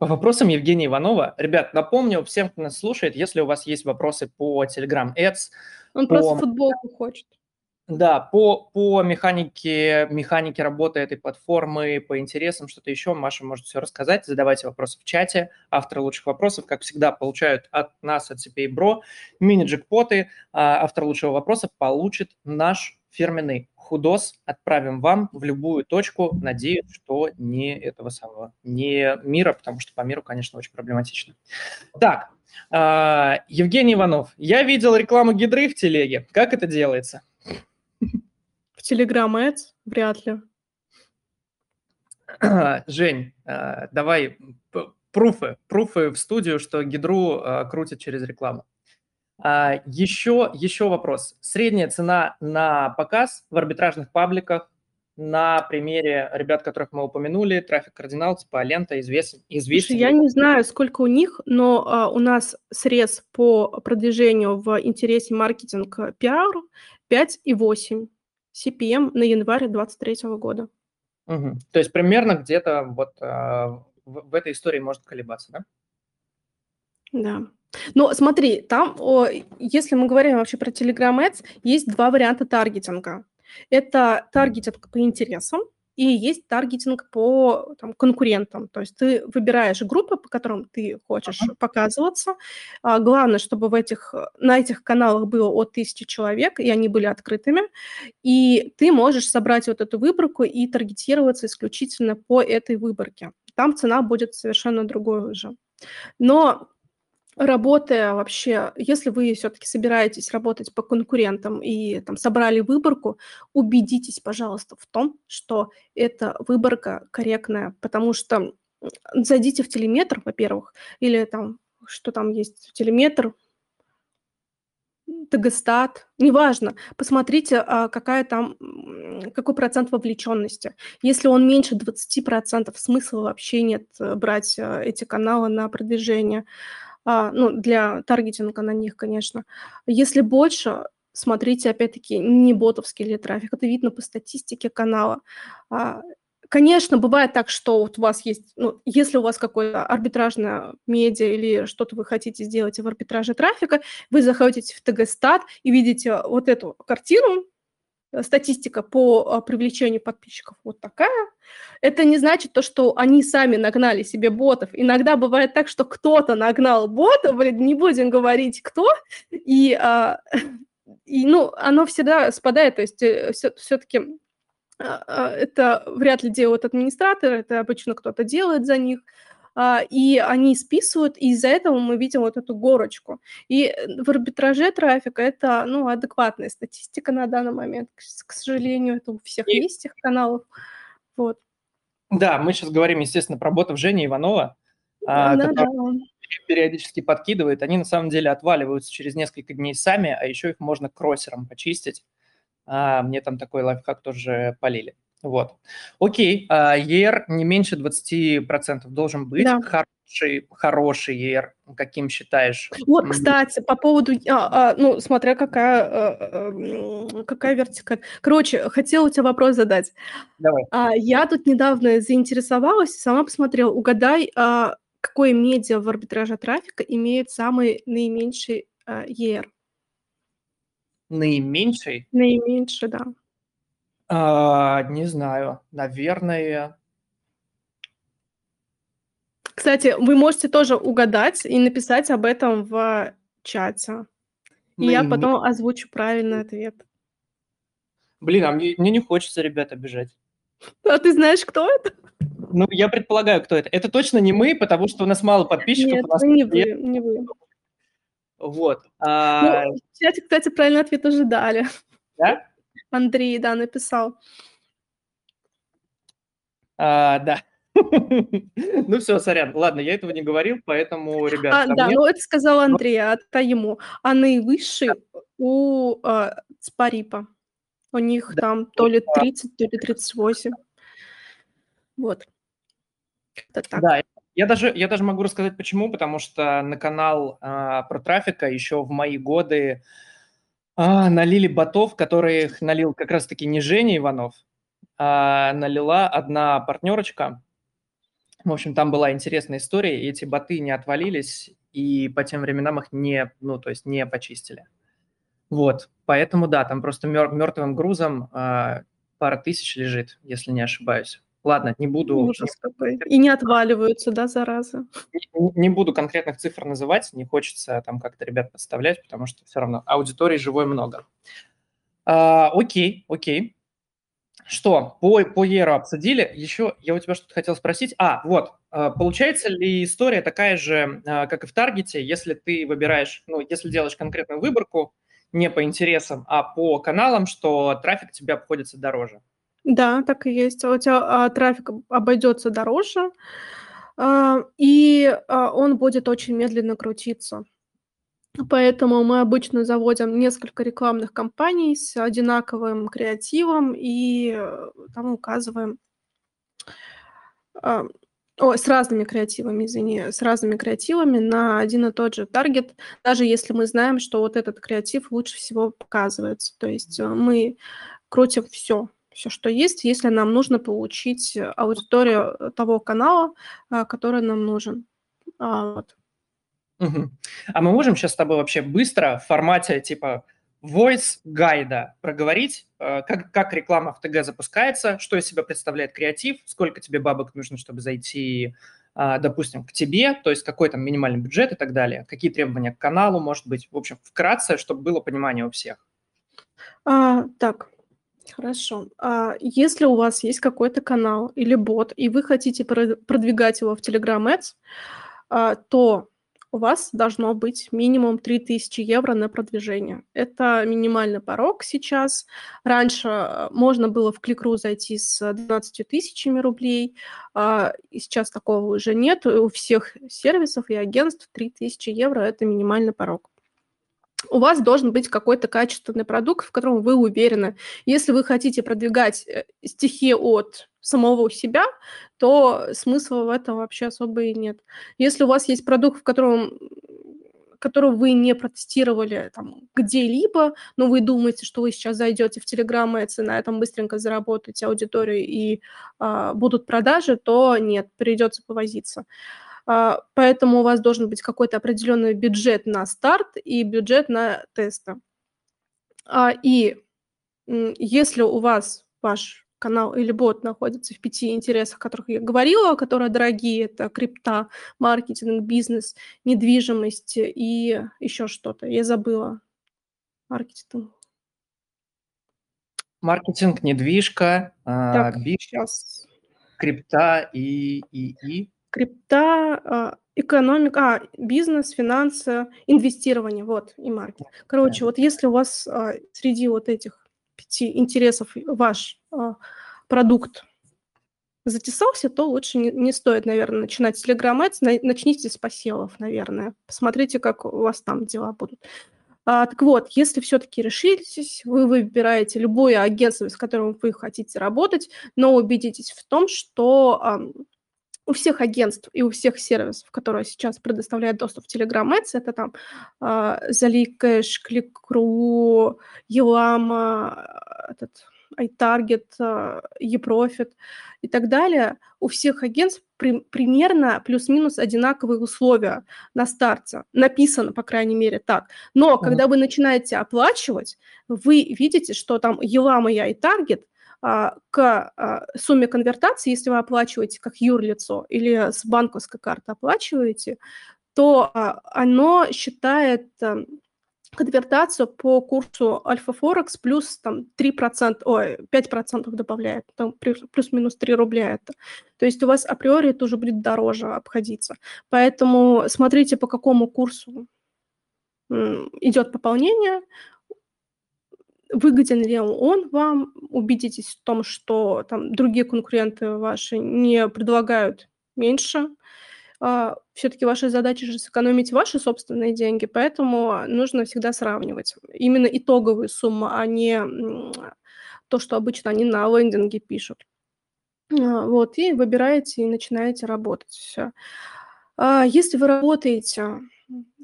по вопросам Евгения Иванова. Ребят, напомню всем, кто нас слушает, если у вас есть вопросы по Telegram Ads. Он по... просто футболку хочет. Да, по, по механике, механике работы этой платформы, по интересам, что-то еще, Маша может все рассказать. Задавайте вопросы в чате. Авторы лучших вопросов, как всегда, получают от нас, от CPA Bro, мини-джекпоты. А автор лучшего вопроса получит наш фирменный худос отправим вам в любую точку. Надеюсь, что не этого самого, не мира, потому что по миру, конечно, очень проблематично. Так, а, Евгений Иванов, я видел рекламу гидры в телеге. Как это делается? В Telegram Ads? Вряд ли. *clears throat* Жень, а, давай пруфы, пруфы в студию, что гидру а, крутят через рекламу. А, еще, еще вопрос. Средняя цена на показ в арбитражных пабликах на примере ребят, которых мы упомянули, трафик кардинал, типа лента, известен. известен. Я не знаю, сколько у них, но а, у нас срез по продвижению в интересе маркетинг пиар 5,8 CPM на январь 2023 года. Угу. То есть примерно где-то вот а, в, в этой истории может колебаться, да? Да. Но смотри, там, о, если мы говорим вообще про Telegram Ads, есть два варианта таргетинга. Это таргетинг по интересам, и есть таргетинг по там, конкурентам. То есть ты выбираешь группы, по которым ты хочешь uh-huh. показываться. А, главное, чтобы в этих, на этих каналах было от тысячи человек, и они были открытыми. И ты можешь собрать вот эту выборку и таргетироваться исключительно по этой выборке. Там цена будет совершенно другой уже. Но работая вообще, если вы все-таки собираетесь работать по конкурентам и там собрали выборку, убедитесь, пожалуйста, в том, что эта выборка корректная, потому что зайдите в телеметр, во-первых, или там, что там есть, телеметр, Тегестат, неважно, посмотрите, а, какая там, какой процент вовлеченности. Если он меньше 20%, смысла вообще нет э, брать э, эти каналы на продвижение ну, для таргетинга на них, конечно. Если больше, смотрите, опять-таки, не ботовский ли трафик, это видно по статистике канала. А, конечно, бывает так, что вот у вас есть, ну, если у вас какое-то арбитражное медиа или что-то вы хотите сделать в арбитраже трафика, вы заходите в ТГ-стат и видите вот эту картину, статистика по а, привлечению подписчиков вот такая. Это не значит то, что они сами нагнали себе ботов. Иногда бывает так, что кто-то нагнал бота, блин, не будем говорить кто, и, а, *laughs* и ну, оно всегда спадает, то есть э, все-таки это вряд ли делают администраторы, это обычно кто-то делает за них, а, и они списывают, и из-за этого мы видим вот эту горочку. И э, в арбитраже трафика это, ну, адекватная статистика на данный момент. К сожалению, это у всех и... есть этих каналов. Вот. Да, мы сейчас говорим, естественно, про ботов Жени Иванова, а, да, да. периодически подкидывает. Они на самом деле отваливаются через несколько дней сами, а еще их можно кроссером почистить. А, мне там такой лайфхак тоже полили. Вот. Окей, ER не меньше 20% должен быть. Да. Хороший, хороший ER, каким считаешь? Вот, кстати, по поводу, а, а, ну, смотря какая, а, а, какая вертикаль. Короче, хотела у тебя вопрос задать. Давай. А, я тут недавно заинтересовалась, сама посмотрела, угадай, а, какое медиа в арбитраже трафика имеет самый наименьший а, ER? Наименьший? Наименьший, да. А, не знаю, наверное. Кстати, вы можете тоже угадать и написать об этом в чате. И я потом озвучу правильный ответ. Блин, а мне, мне не хочется ребят обижать. А ты знаешь, кто это? Ну, я предполагаю, кто это. Это точно не мы, потому что у нас мало подписчиков. Нет, у нас не вы, не вы. Вот. А... Ну, в чате, кстати, правильный ответ уже дали. Да? Андрей, да, написал. А, да. *laughs* Ну все, сорян. Ладно, я этого не говорил, поэтому, ребята... А, да, нет. ну это сказал Андрей, а это ему. А наивысший у а, Спарипа. У них да, там то ли 30, то ли 38. Вот. Это так. Да, я даже, я даже могу рассказать почему, потому что на канал а, про трафика еще в мои годы а, налили ботов, которых налил как раз-таки не Женя Иванов, а налила одна партнерочка. В общем, там была интересная история, и эти боты не отвалились, и по тем временам их не, ну, то есть не почистили. Вот, поэтому да, там просто мертвым грузом а, пара тысяч лежит, если не ошибаюсь. Ладно, не буду... Ужас какой. И не отваливаются, да, зараза? Не, не буду конкретных цифр называть, не хочется там как-то ребят подставлять, потому что все равно аудитории живой много. А, окей, окей. Что, по, по Еру обсудили. Еще я у тебя что-то хотел спросить. А, вот, а, получается ли история такая же, а, как и в Таргете, если ты выбираешь, ну, если делаешь конкретную выборку, не по интересам, а по каналам, что трафик тебе обходится дороже? Да, так и есть. У тебя, а, трафик обойдется дороже, а, и, а, он будет очень медленно крутиться. Поэтому мы обычно заводим несколько рекламных кампаний с одинаковым креативом и, э, там указываем а, ой, с разными креативами, извини, с разными креативами на один и тот же таргет, даже если мы знаем, что вот этот креатив лучше всего показывается. То есть, э, мы крутим все все, что есть, если нам нужно получить э, аудиторию э, того канала, э, который нам нужен. А, вот. Угу. А мы можем сейчас с тобой вообще быстро в формате типа voice гайда проговорить, как, как реклама в ТГ запускается, что из себя представляет креатив, сколько тебе бабок нужно, чтобы зайти, а, допустим, к тебе, то есть какой там минимальный бюджет и так далее, какие требования к каналу, может быть, в общем, вкратце, чтобы было понимание у всех. А, так, Хорошо. А если у вас есть какой-то канал или бот, и вы хотите продвигать его в Telegram Ads, а, то у вас должно быть минимум 3000 евро на продвижение. Это минимальный порог сейчас. Раньше а, можно было в Кликру зайти с 12 тысячами рублей, а, и сейчас такого уже нет. У всех сервисов и агентств 3000 евро – это минимальный порог у вас должен быть какой-то качественный продукт, в котором вы уверены. Если вы хотите продвигать э, стихи от самого себя, то смысла в этом вообще особо и нет. Если у вас есть продукт, в котором которого вы не протестировали там, где-либо, но вы думаете, что вы сейчас зайдете в Telegram и на этом быстренько заработаете аудиторию и а, будут продажи, то нет, придется повозиться. Поэтому у вас должен быть какой-то определенный бюджет на старт и бюджет на тесты. А, и если у вас ваш канал или бот находится в пяти интересах, о которых я говорила, которые дорогие, это крипта, маркетинг, бизнес, недвижимость и еще что-то. Я забыла. Маркетинг. Маркетинг, недвижка, так, бизнес, сейчас. крипта и, и, и. Крипта, а, экономика, а, бизнес, финансы, инвестирование, вот, и маркетинг. Короче, вот если у вас а, среди вот этих пяти интересов ваш продукт затесался, то лучше не, не стоит, наверное, начинать с Telegram Ads, начните с посевов, наверное. Посмотрите, как у вас там дела будут. А, так вот, если все-таки решились, вы выбираете любое агентство, с которым вы хотите работать, но убедитесь в том, что а, у всех агентств и у всех сервисов, которые сейчас предоставляют доступ в Telegram Ads, это там а, Zalicash, Click.ru, Елама, этот iTarget, eProfit и так далее, у всех агентств при, примерно плюс-минус одинаковые условия на старте. Написано, по крайней мере, так. Но mm-hmm. когда вы начинаете оплачивать, вы видите, что там Елама и iTarget а, к а, сумме конвертации, если вы оплачиваете как юрлицо или с банковской карты оплачиваете, то а, оно считает а, конвертацию по курсу Альфа Форекс плюс там 3%, ой, 5% добавляет, там плюс-минус 3 рубля это. То есть у вас априори это уже будет дороже обходиться. Поэтому смотрите, по какому курсу идет пополнение, выгоден ли он вам, убедитесь в том, что там другие конкуренты ваши не предлагают меньше, а, все-таки ваша задача же сэкономить ваши собственные деньги, поэтому нужно всегда сравнивать именно итоговую сумму, а не то, что обычно они на лендинге пишут. А, вот, и выбираете и начинаете работать. А, если вы работаете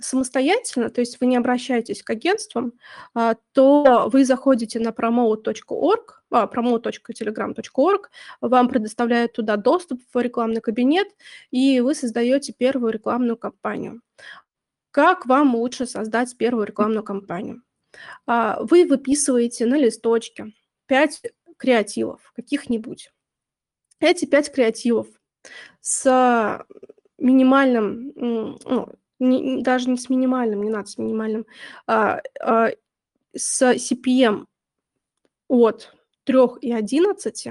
самостоятельно, то есть вы не обращаетесь к агентствам, а, то вы заходите на promote.org, а, promote.telegram.org, вам предоставляют туда доступ в рекламный кабинет, и вы создаете первую рекламную кампанию. Как вам лучше создать первую рекламную кампанию? А, вы выписываете на листочке 5 креативов каких-нибудь. Эти 5 креативов с минимальным, ну, не, даже не с минимальным, не надо с минимальным, а, а, с CPM от 3 и 11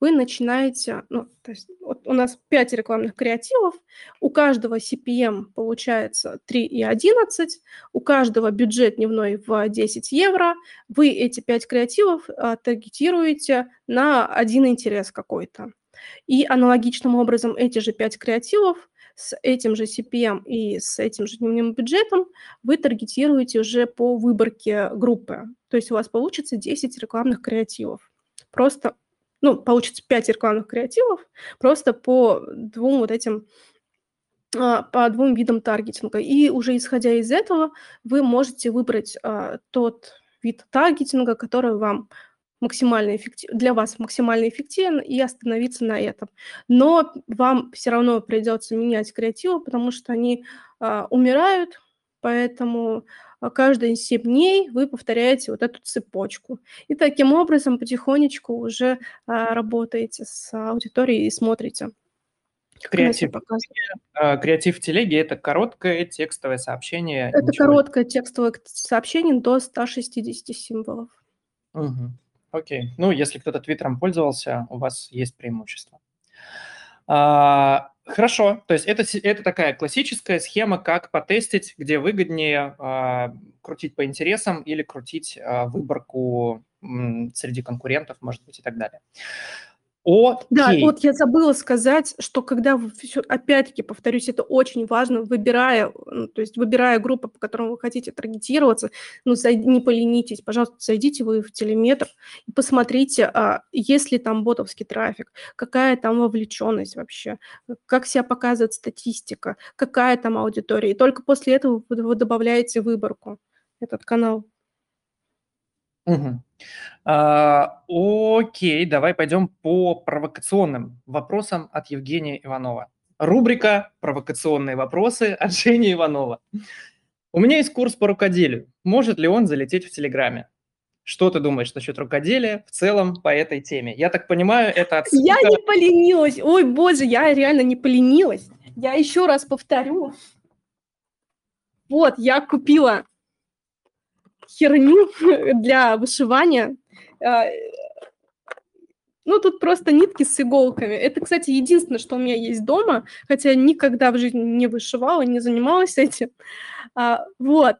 вы начинаете, ну, то есть вот у нас 5 рекламных креативов, у каждого CPM получается 3 и 11, у каждого бюджет дневной в 10 евро, вы эти 5 креативов а, таргетируете на один интерес какой-то. И аналогичным образом эти же 5 креативов с этим же CPM и с этим же дневным бюджетом вы таргетируете уже по выборке группы. То есть у вас получится 10 рекламных креативов. Просто, ну, получится 5 рекламных креативов просто по двум вот этим а, по двум видам таргетинга. И уже исходя из этого вы можете выбрать а, тот вид таргетинга, который вам максимально эффектив, для вас максимально эффективен и остановиться на этом. Но вам все равно придется менять креативы, потому что они а, умирают, поэтому а, каждые 7 дней вы повторяете вот эту цепочку. И таким образом потихонечку уже а, работаете с аудиторией и смотрите. Креатив, а, креатив в телеге – это короткое текстовое сообщение. Это короткое текстовое сообщение до 160 символов. Угу. Окей. Ну, если кто-то Твиттером пользовался, у вас есть преимущество. А, хорошо. То есть это, это такая классическая схема, как потестить, где выгоднее а, крутить по интересам или крутить а, выборку м, среди конкурентов, может быть, и так далее. Окей. Да, вот я забыла сказать, что когда вы, опять-таки, повторюсь, это очень важно, выбирая, ну, то есть выбирая группу, по которым вы хотите таргетироваться, ну, зайди, не поленитесь, пожалуйста, зайдите вы в телеметр и посмотрите, а, есть ли там ботовский трафик, какая там вовлеченность вообще, как себя показывает статистика, какая там аудитория. И только после этого вы, вы добавляете выборку этот канал. Угу. А, окей, давай пойдем по провокационным вопросам от Евгения Иванова. Рубрика «Провокационные вопросы» от Жени Иванова. У меня есть курс по рукоделию. Может ли он залететь в Телеграме? Что ты думаешь насчет рукоделия в целом по этой теме? Я так понимаю, это отсылка... Я не поленилась. Ой, боже, я реально не поленилась. Я еще раз повторю. Вот, я купила херню *laughs* для вышивания. А, ну, тут просто нитки с иголками. Это, кстати, единственное, что у меня есть дома, хотя я никогда в жизни не вышивала, не занималась *laughs* этим. А, вот.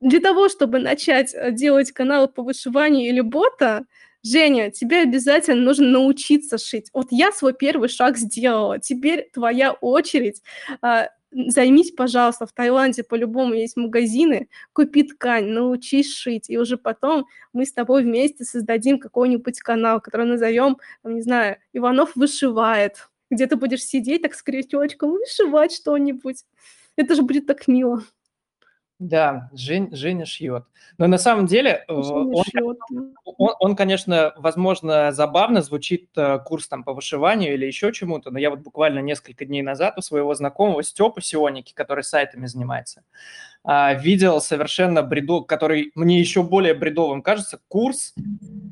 Для того, чтобы начать э, делать канал по вышиванию или бота, Женя, тебе обязательно нужно научиться шить. Вот я свой первый шаг сделала. Теперь твоя очередь. А, займись, пожалуйста, в Таиланде по-любому есть магазины, купи ткань, научись шить, и уже потом мы с тобой вместе создадим какой-нибудь канал, который назовем, не знаю, Иванов вышивает, где ты будешь сидеть так с крючочком, вышивать что-нибудь. Это же будет так мило. Да, Жень, Женя шьет. Но на самом деле э, он, он, он, конечно, возможно, забавно звучит э, курс там по вышиванию или еще чему-то, но я вот буквально несколько дней назад у своего знакомого Степы Сионики, который сайтами занимается, а, видел совершенно бреду, который мне еще более бредовым кажется, курс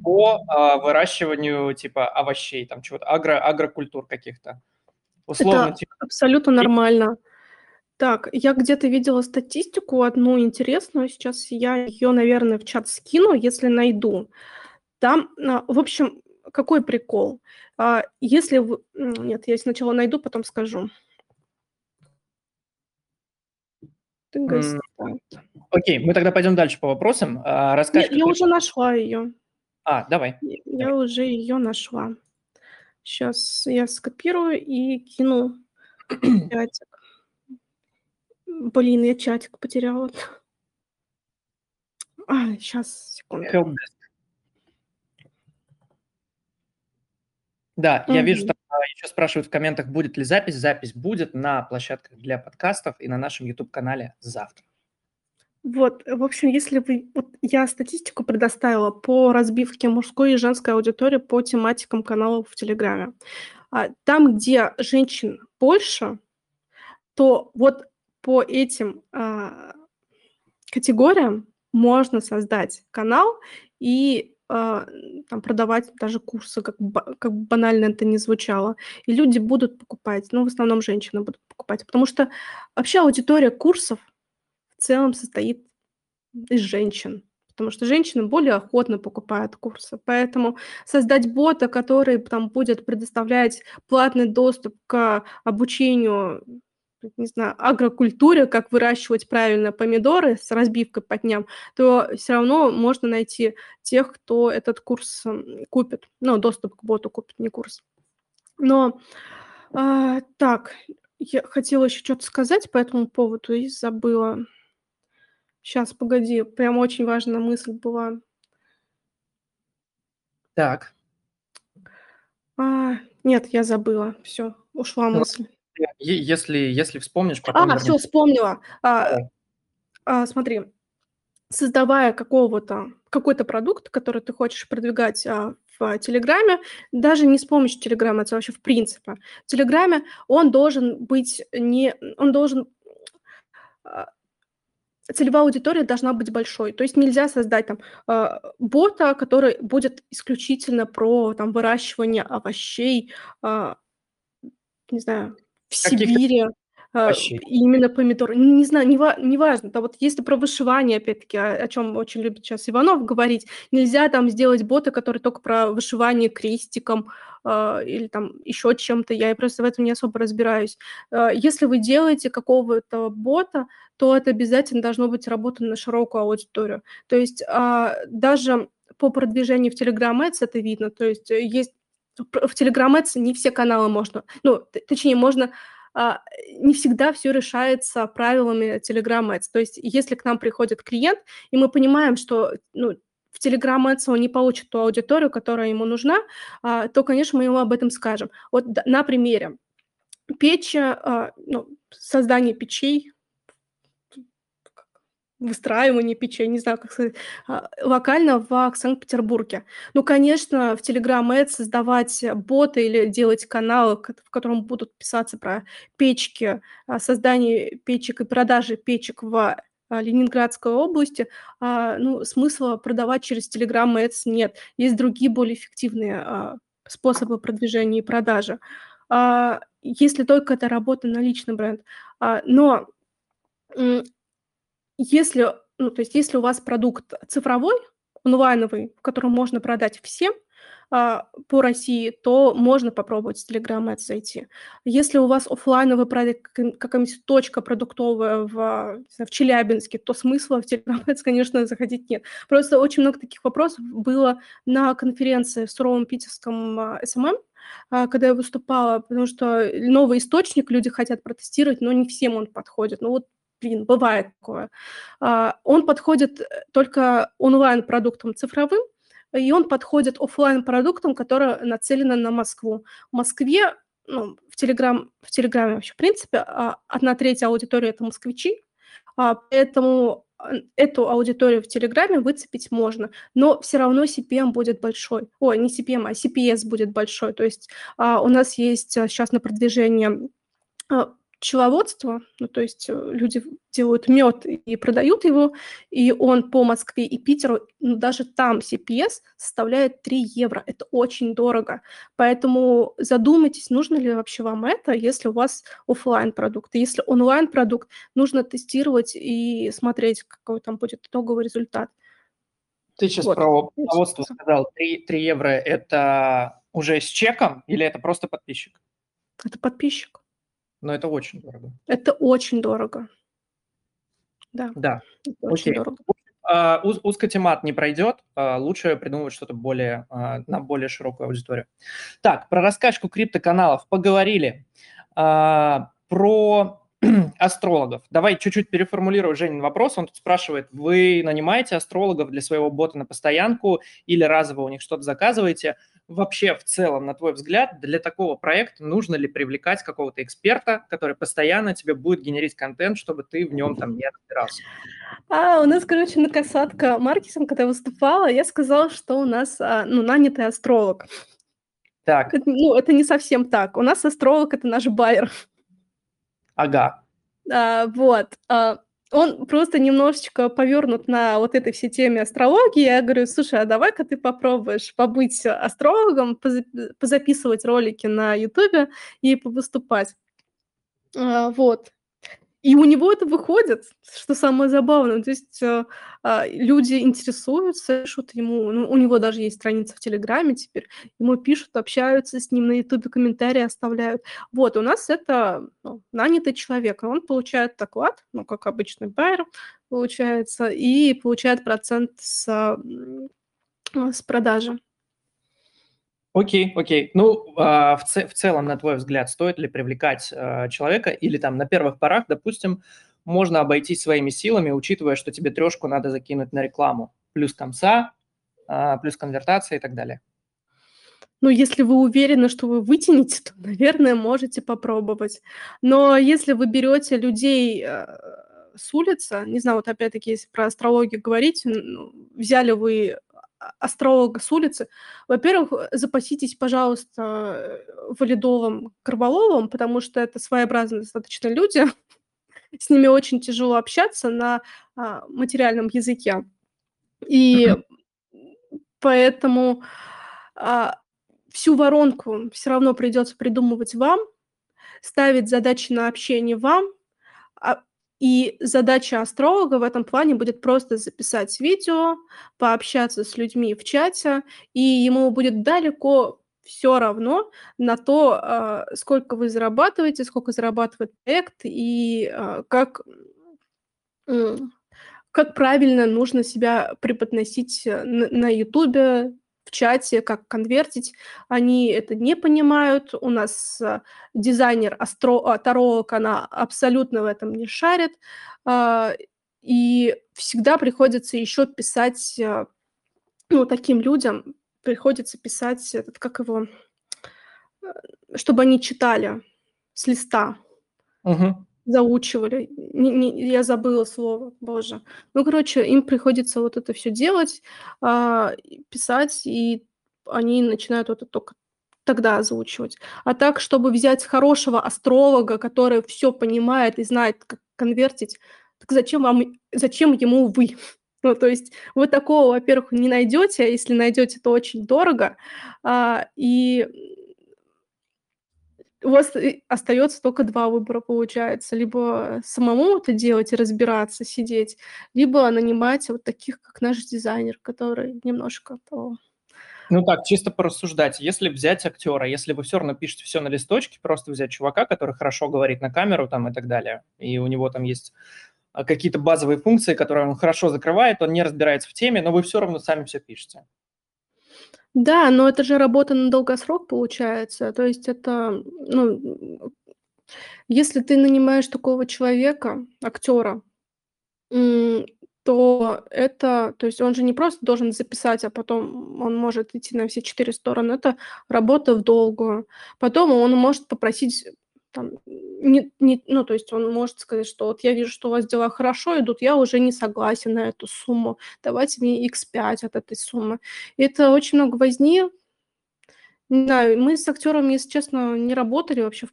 по а, выращиванию типа овощей, там чего-то, агро, агрокультур каких-то. Условно, Это типа, абсолютно нормально. Так, я где-то видела статистику одну интересную, сейчас я ее, наверное, в чат скину, если найду. Там, а, в общем, какой прикол? А, если вы... Нет, я сначала найду, потом скажу. Окей, мы тогда пойдем дальше по вопросам. А, Нет, я уже нашла ее. А, давай. Я уже ее нашла. Сейчас я скопирую и кину *clears throat* чатик. Блин, я чатик потеряла. А, сейчас, секунду. Да, я вижу, там а, еще спрашивают в комментах, будет ли запись. Запись будет на площадках для подкастов и на нашем YouTube-канале завтра. Вот, в общем, если вы... Вот я статистику предоставила по разбивке мужской и женской аудитории по тематикам каналов в Телеграме. А, там, где женщин больше, то вот по этим а, категориям можно создать канал и а, там, продавать даже курсы, как, как банально это не звучало. И люди будут покупать, ну, в основном женщины будут покупать, потому что вообще аудитория курсов в целом состоит из женщин, потому что женщины более охотно покупают курсы. Поэтому создать бота, который там будет предоставлять платный доступ к обучению не знаю, агрокультуре, как выращивать правильно помидоры с разбивкой по дням, то все равно можно найти тех, кто этот курс купит. Ну, доступ к боту купит, не курс. Но а, так, я хотела еще что-то сказать по этому поводу и забыла. Сейчас, погоди, прям очень важная мысль была. Так. А, нет, я забыла. Все, ушла ну, мысль. Если, если вспомнишь, потом... А, все, вспомнила. А, а, смотри, создавая какого-то, какой-то продукт, который ты хочешь продвигать а, в Телеграме, даже не с помощью Телеграма, это вообще в принципе. В Телеграме он должен быть не... Он должен а, целевая аудитория должна быть большой. То есть нельзя создать там э, бота, который будет исключительно про там выращивание овощей, э, не знаю, в Сибири, а, именно помидоры. Не, не знаю, не, ва- не важно. Да вот если про вышивание, опять-таки, о, о чем очень любит сейчас Иванов говорить, нельзя там сделать боты, которые только про вышивание крестиком э, или там еще чем-то. Я просто в этом не особо разбираюсь. Э, если вы делаете какого-то бота, то это обязательно должно быть работа на широкую аудиторию. То есть э, даже по продвижению в Telegram Ads это видно. То есть э, есть в Telegram Ads не все каналы можно, ну, точнее, можно а, не всегда все решается правилами Telegram Ads. То есть если к нам приходит клиент, и мы понимаем, что ну, в Telegram Ads он не получит ту аудиторию, которая ему нужна, а, то, конечно, мы ему об этом скажем. Вот на примере. Печь, а, ну, создание печей выстраивание печи, не знаю, как сказать, а, локально в Санкт-Петербурге. Ну, конечно, в Telegram Ads создавать боты или делать каналы, в котором будут писаться про печки, а, создание печек и продажи печек в а, Ленинградской области, ну, смысла продавать через Telegram Ads нет. Есть другие более эффективные способы продвижения и продажи. Если только это работа на личный бренд. Но если, ну, то есть если у вас продукт цифровой, онлайновый, который можно продать всем – а, по России, то можно попробовать с Telegram Ads зайти. Если у вас офлайновый проект, какая-нибудь точка продуктовая в, в Челябинске, то смысла в Telegram Ads, конечно, заходить нет. Просто очень много таких вопросов было на конференции в суровом питерском а, эм эм, а, когда я выступала, потому что новый источник люди хотят протестировать, но не всем он подходит. Ну вот блин, бывает такое. Он подходит только онлайн-продуктам цифровым, и он подходит офлайн продуктам, которые нацелены на Москву. В Москве, ну, в, Телеграм, в Телеграме вообще, в принципе, а, одна треть аудитории – это москвичи, а, поэтому эту аудиторию в Телеграме выцепить можно, но все равно CPM будет большой. Ой, не CPM, а CPS будет большой. То есть а, у нас есть сейчас на продвижение пчеловодство, ну, то есть э, люди делают мед и продают его, и он по Москве и Питеру, ну, даже там CPS составляет 3 евро. Это очень дорого. Поэтому задумайтесь, нужно ли вообще вам это, если у вас офлайн продукт. Если онлайн продукт, нужно тестировать и смотреть, какой там будет итоговый результат. Ты сейчас вот. про пчеловодство сказал. 3, 3 евро – это уже с чеком или это просто подписчик? Это подписчик. Но это очень дорого. Это очень дорого. Да. Да. Это очень дорого. Uh, узкотемат не пройдет, uh, лучше придумать что-то более uh, на более широкую аудиторию. Так, про раскачку криптоканалов поговорили. Про *clears throat* астрологов. Давай чуть-чуть переформулирую Женин вопрос. Он тут спрашивает, вы нанимаете астрологов для своего бота на постоянку или разово у них что-то заказываете? Вообще в целом, на твой взгляд, для такого проекта нужно ли привлекать какого-то эксперта, который постоянно тебе будет генерить контент, чтобы ты в нем там не разбирался? А, у нас, короче, на касатка маркетинг, когда я выступала, я сказала, что у нас а, ну, нанятый астролог. Так. Это, ну, это не совсем так. У нас астролог – это наш байер. Ага. А, вот. А, он просто немножечко повернут на вот этой всей теме астрологии. Я говорю, слушай, а давай-ка ты попробуешь побыть астрологом, позаписывать ролики на Ютубе и повыступать. А, вот. И у него это выходит, что самое забавное. То есть э, э, люди интересуются, пишут ему, ну, у него даже есть страница в Телеграме теперь, ему пишут, общаются с ним на Ютубе, комментарии оставляют. Вот, у нас это ну, нанятый человек, он получает оклад, ну, как обычный байер получается, и получает процент с, с продажи. Окей, окей. Ну, а, в, ц- в целом, на твой взгляд, стоит ли привлекать а, человека или там на первых порах, допустим, можно обойтись своими силами, учитывая, что тебе трешку надо закинуть на рекламу, плюс комса, а, плюс конвертация и так далее? Ну, если вы уверены, что вы вытянете, то, наверное, можете попробовать. Но если вы берете людей с улицы, не знаю, вот опять-таки, если про астрологию говорить, ну, взяли вы астролога с улицы, во-первых, запаситесь, пожалуйста, валидолом, карвалолом, потому что это своеобразные достаточно люди, *laughs* с ними очень тяжело общаться на а, материальном языке. И поэтому а, всю воронку все равно придется придумывать вам, ставить задачи на общение вам, а, и задача астролога в этом плане будет просто записать видео, пообщаться с людьми в чате, и ему будет далеко все равно на то, а, сколько вы зарабатываете, сколько зарабатывает проект и а, как, как правильно нужно себя преподносить на Ютубе, в чате, как конвертить, они это не понимают. У нас э, дизайнер астро, а, таролог, она абсолютно в этом не шарит. А, и всегда приходится еще писать, э, ну, таким людям приходится писать, этот, как его, э, чтобы они читали с листа. Угу заучивали. Не, не, я забыла слово, боже. Ну, короче, им приходится вот это все делать, а, писать, и они начинают вот это только тогда заучивать. А так, чтобы взять хорошего астролога, который все понимает и знает, как конвертить, Так зачем вам, зачем ему вы? *laughs* Ну, то есть вы такого, во-первых, не найдете, а если найдете, то очень дорого, а, и у вас остается только два выбора, получается. Либо самому это делать и разбираться, сидеть, либо нанимать вот таких, как наш дизайнер, который немножко того ну так, чисто порассуждать. Если взять актера, если вы все равно пишете все на листочке, просто взять чувака, который хорошо говорит на камеру там и так далее, и у него там есть а, какие-то базовые функции, которые он хорошо закрывает, он не разбирается в теме, но вы все равно сами все пишете. Да, но это же работа на долгосрок получается. То есть это, ну, если ты нанимаешь такого человека, актера, то это, то есть он же не просто должен записать, а потом он может идти на все четыре стороны. Это работа в долгую. Потом он может попросить там, не, не, ну, то есть он может сказать, что вот я вижу, что у вас дела хорошо идут, я уже не согласен на эту сумму, давайте мне x5 от этой суммы. И это очень много возни. Не знаю, мы с актером, если честно, не работали вообще,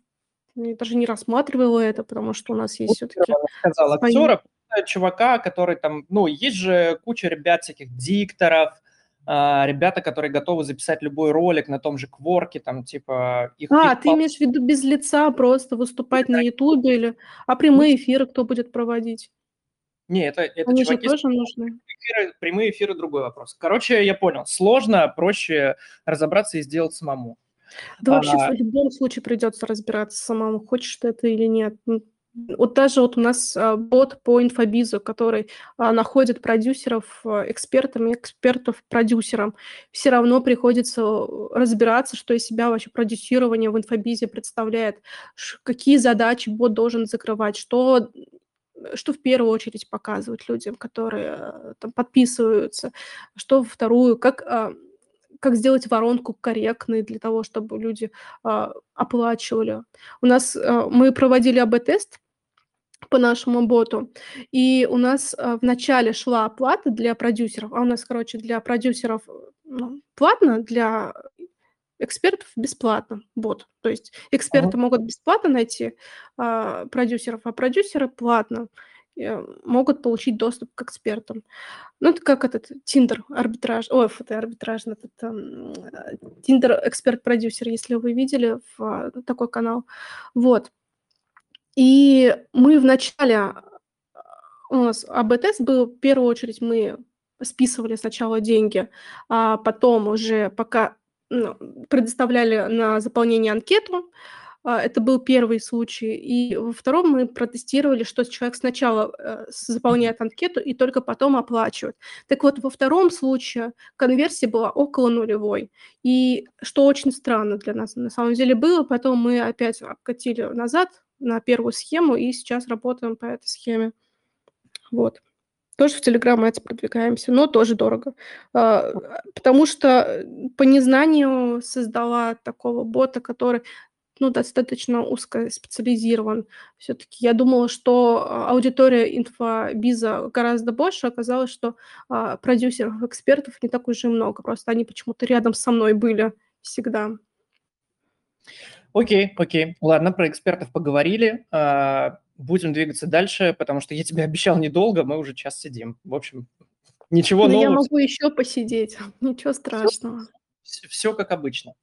я даже не рассматривала это, потому что у нас есть все-таки... сказал, актера, чувака, который там, ну, есть же куча ребят всяких дикторов, ребята, которые готовы записать любой ролик на том же Кворке, там, типа... Их, а, их ты пол... имеешь в виду без лица просто выступать да. на Ютубе или... А прямые эфиры кто будет проводить? Не, это, это Они чуваки... же тоже нужны. Эфиры, прямые эфиры – другой вопрос. Короче, я понял. Сложно, проще разобраться и сделать самому. Да а... вообще в любом случае придется разбираться самому, хочешь ты это или нет. Вот даже вот у нас а, бот по инфобизу, который а, находит продюсеров а, экспертами, экспертов продюсерам, все равно приходится разбираться, что из себя вообще продюсирование в инфобизе представляет, какие задачи бот должен закрывать, что что в первую очередь показывать людям, которые там подписываются, что во вторую, как как сделать воронку корректной для того, чтобы люди э, оплачивали. У нас э, мы проводили АБ-тест по нашему боту. И у нас э, в начале шла оплата для продюсеров, а у нас, короче, для продюсеров ну, платно, для экспертов бесплатно бот. То есть эксперты ага. могут бесплатно найти а, продюсеров, а продюсеры платно э, могут получить доступ к экспертам. Ну, это как этот Тиндер арбитраж, ой, это арбитраж, этот Тиндер эм, эксперт-продюсер, если вы видели в, такой канал. Вот. И мы вначале, у нас АБ-тест был, в первую очередь мы списывали сначала деньги, а потом уже пока ну, предоставляли на заполнение анкету. А, это был первый случай. И во втором мы протестировали, что человек сначала э, заполняет анкету и только потом оплачивает. Так вот, во втором случае конверсия была около нулевой. И что очень странно для нас на самом деле было, потом мы опять обкатили назад, на первую схему, и сейчас работаем по этой схеме. Вот. Тоже в Telegram Ads продвигаемся, но тоже дорого. А, потому что по незнанию создала такого бота, который ну, достаточно узко специализирован. Все-таки я думала, что аудитория инфобиза гораздо больше. Оказалось, что а, продюсеров, экспертов не так уж и много. Просто они почему-то рядом со мной были всегда. Окей, окей. Ладно, про экспертов поговорили. А, будем двигаться дальше, потому что я тебе обещал недолго, мы уже час сидим. В общем, ничего Но нового. я могу еще посидеть, *laughs* ничего страшного. Все, все как обычно.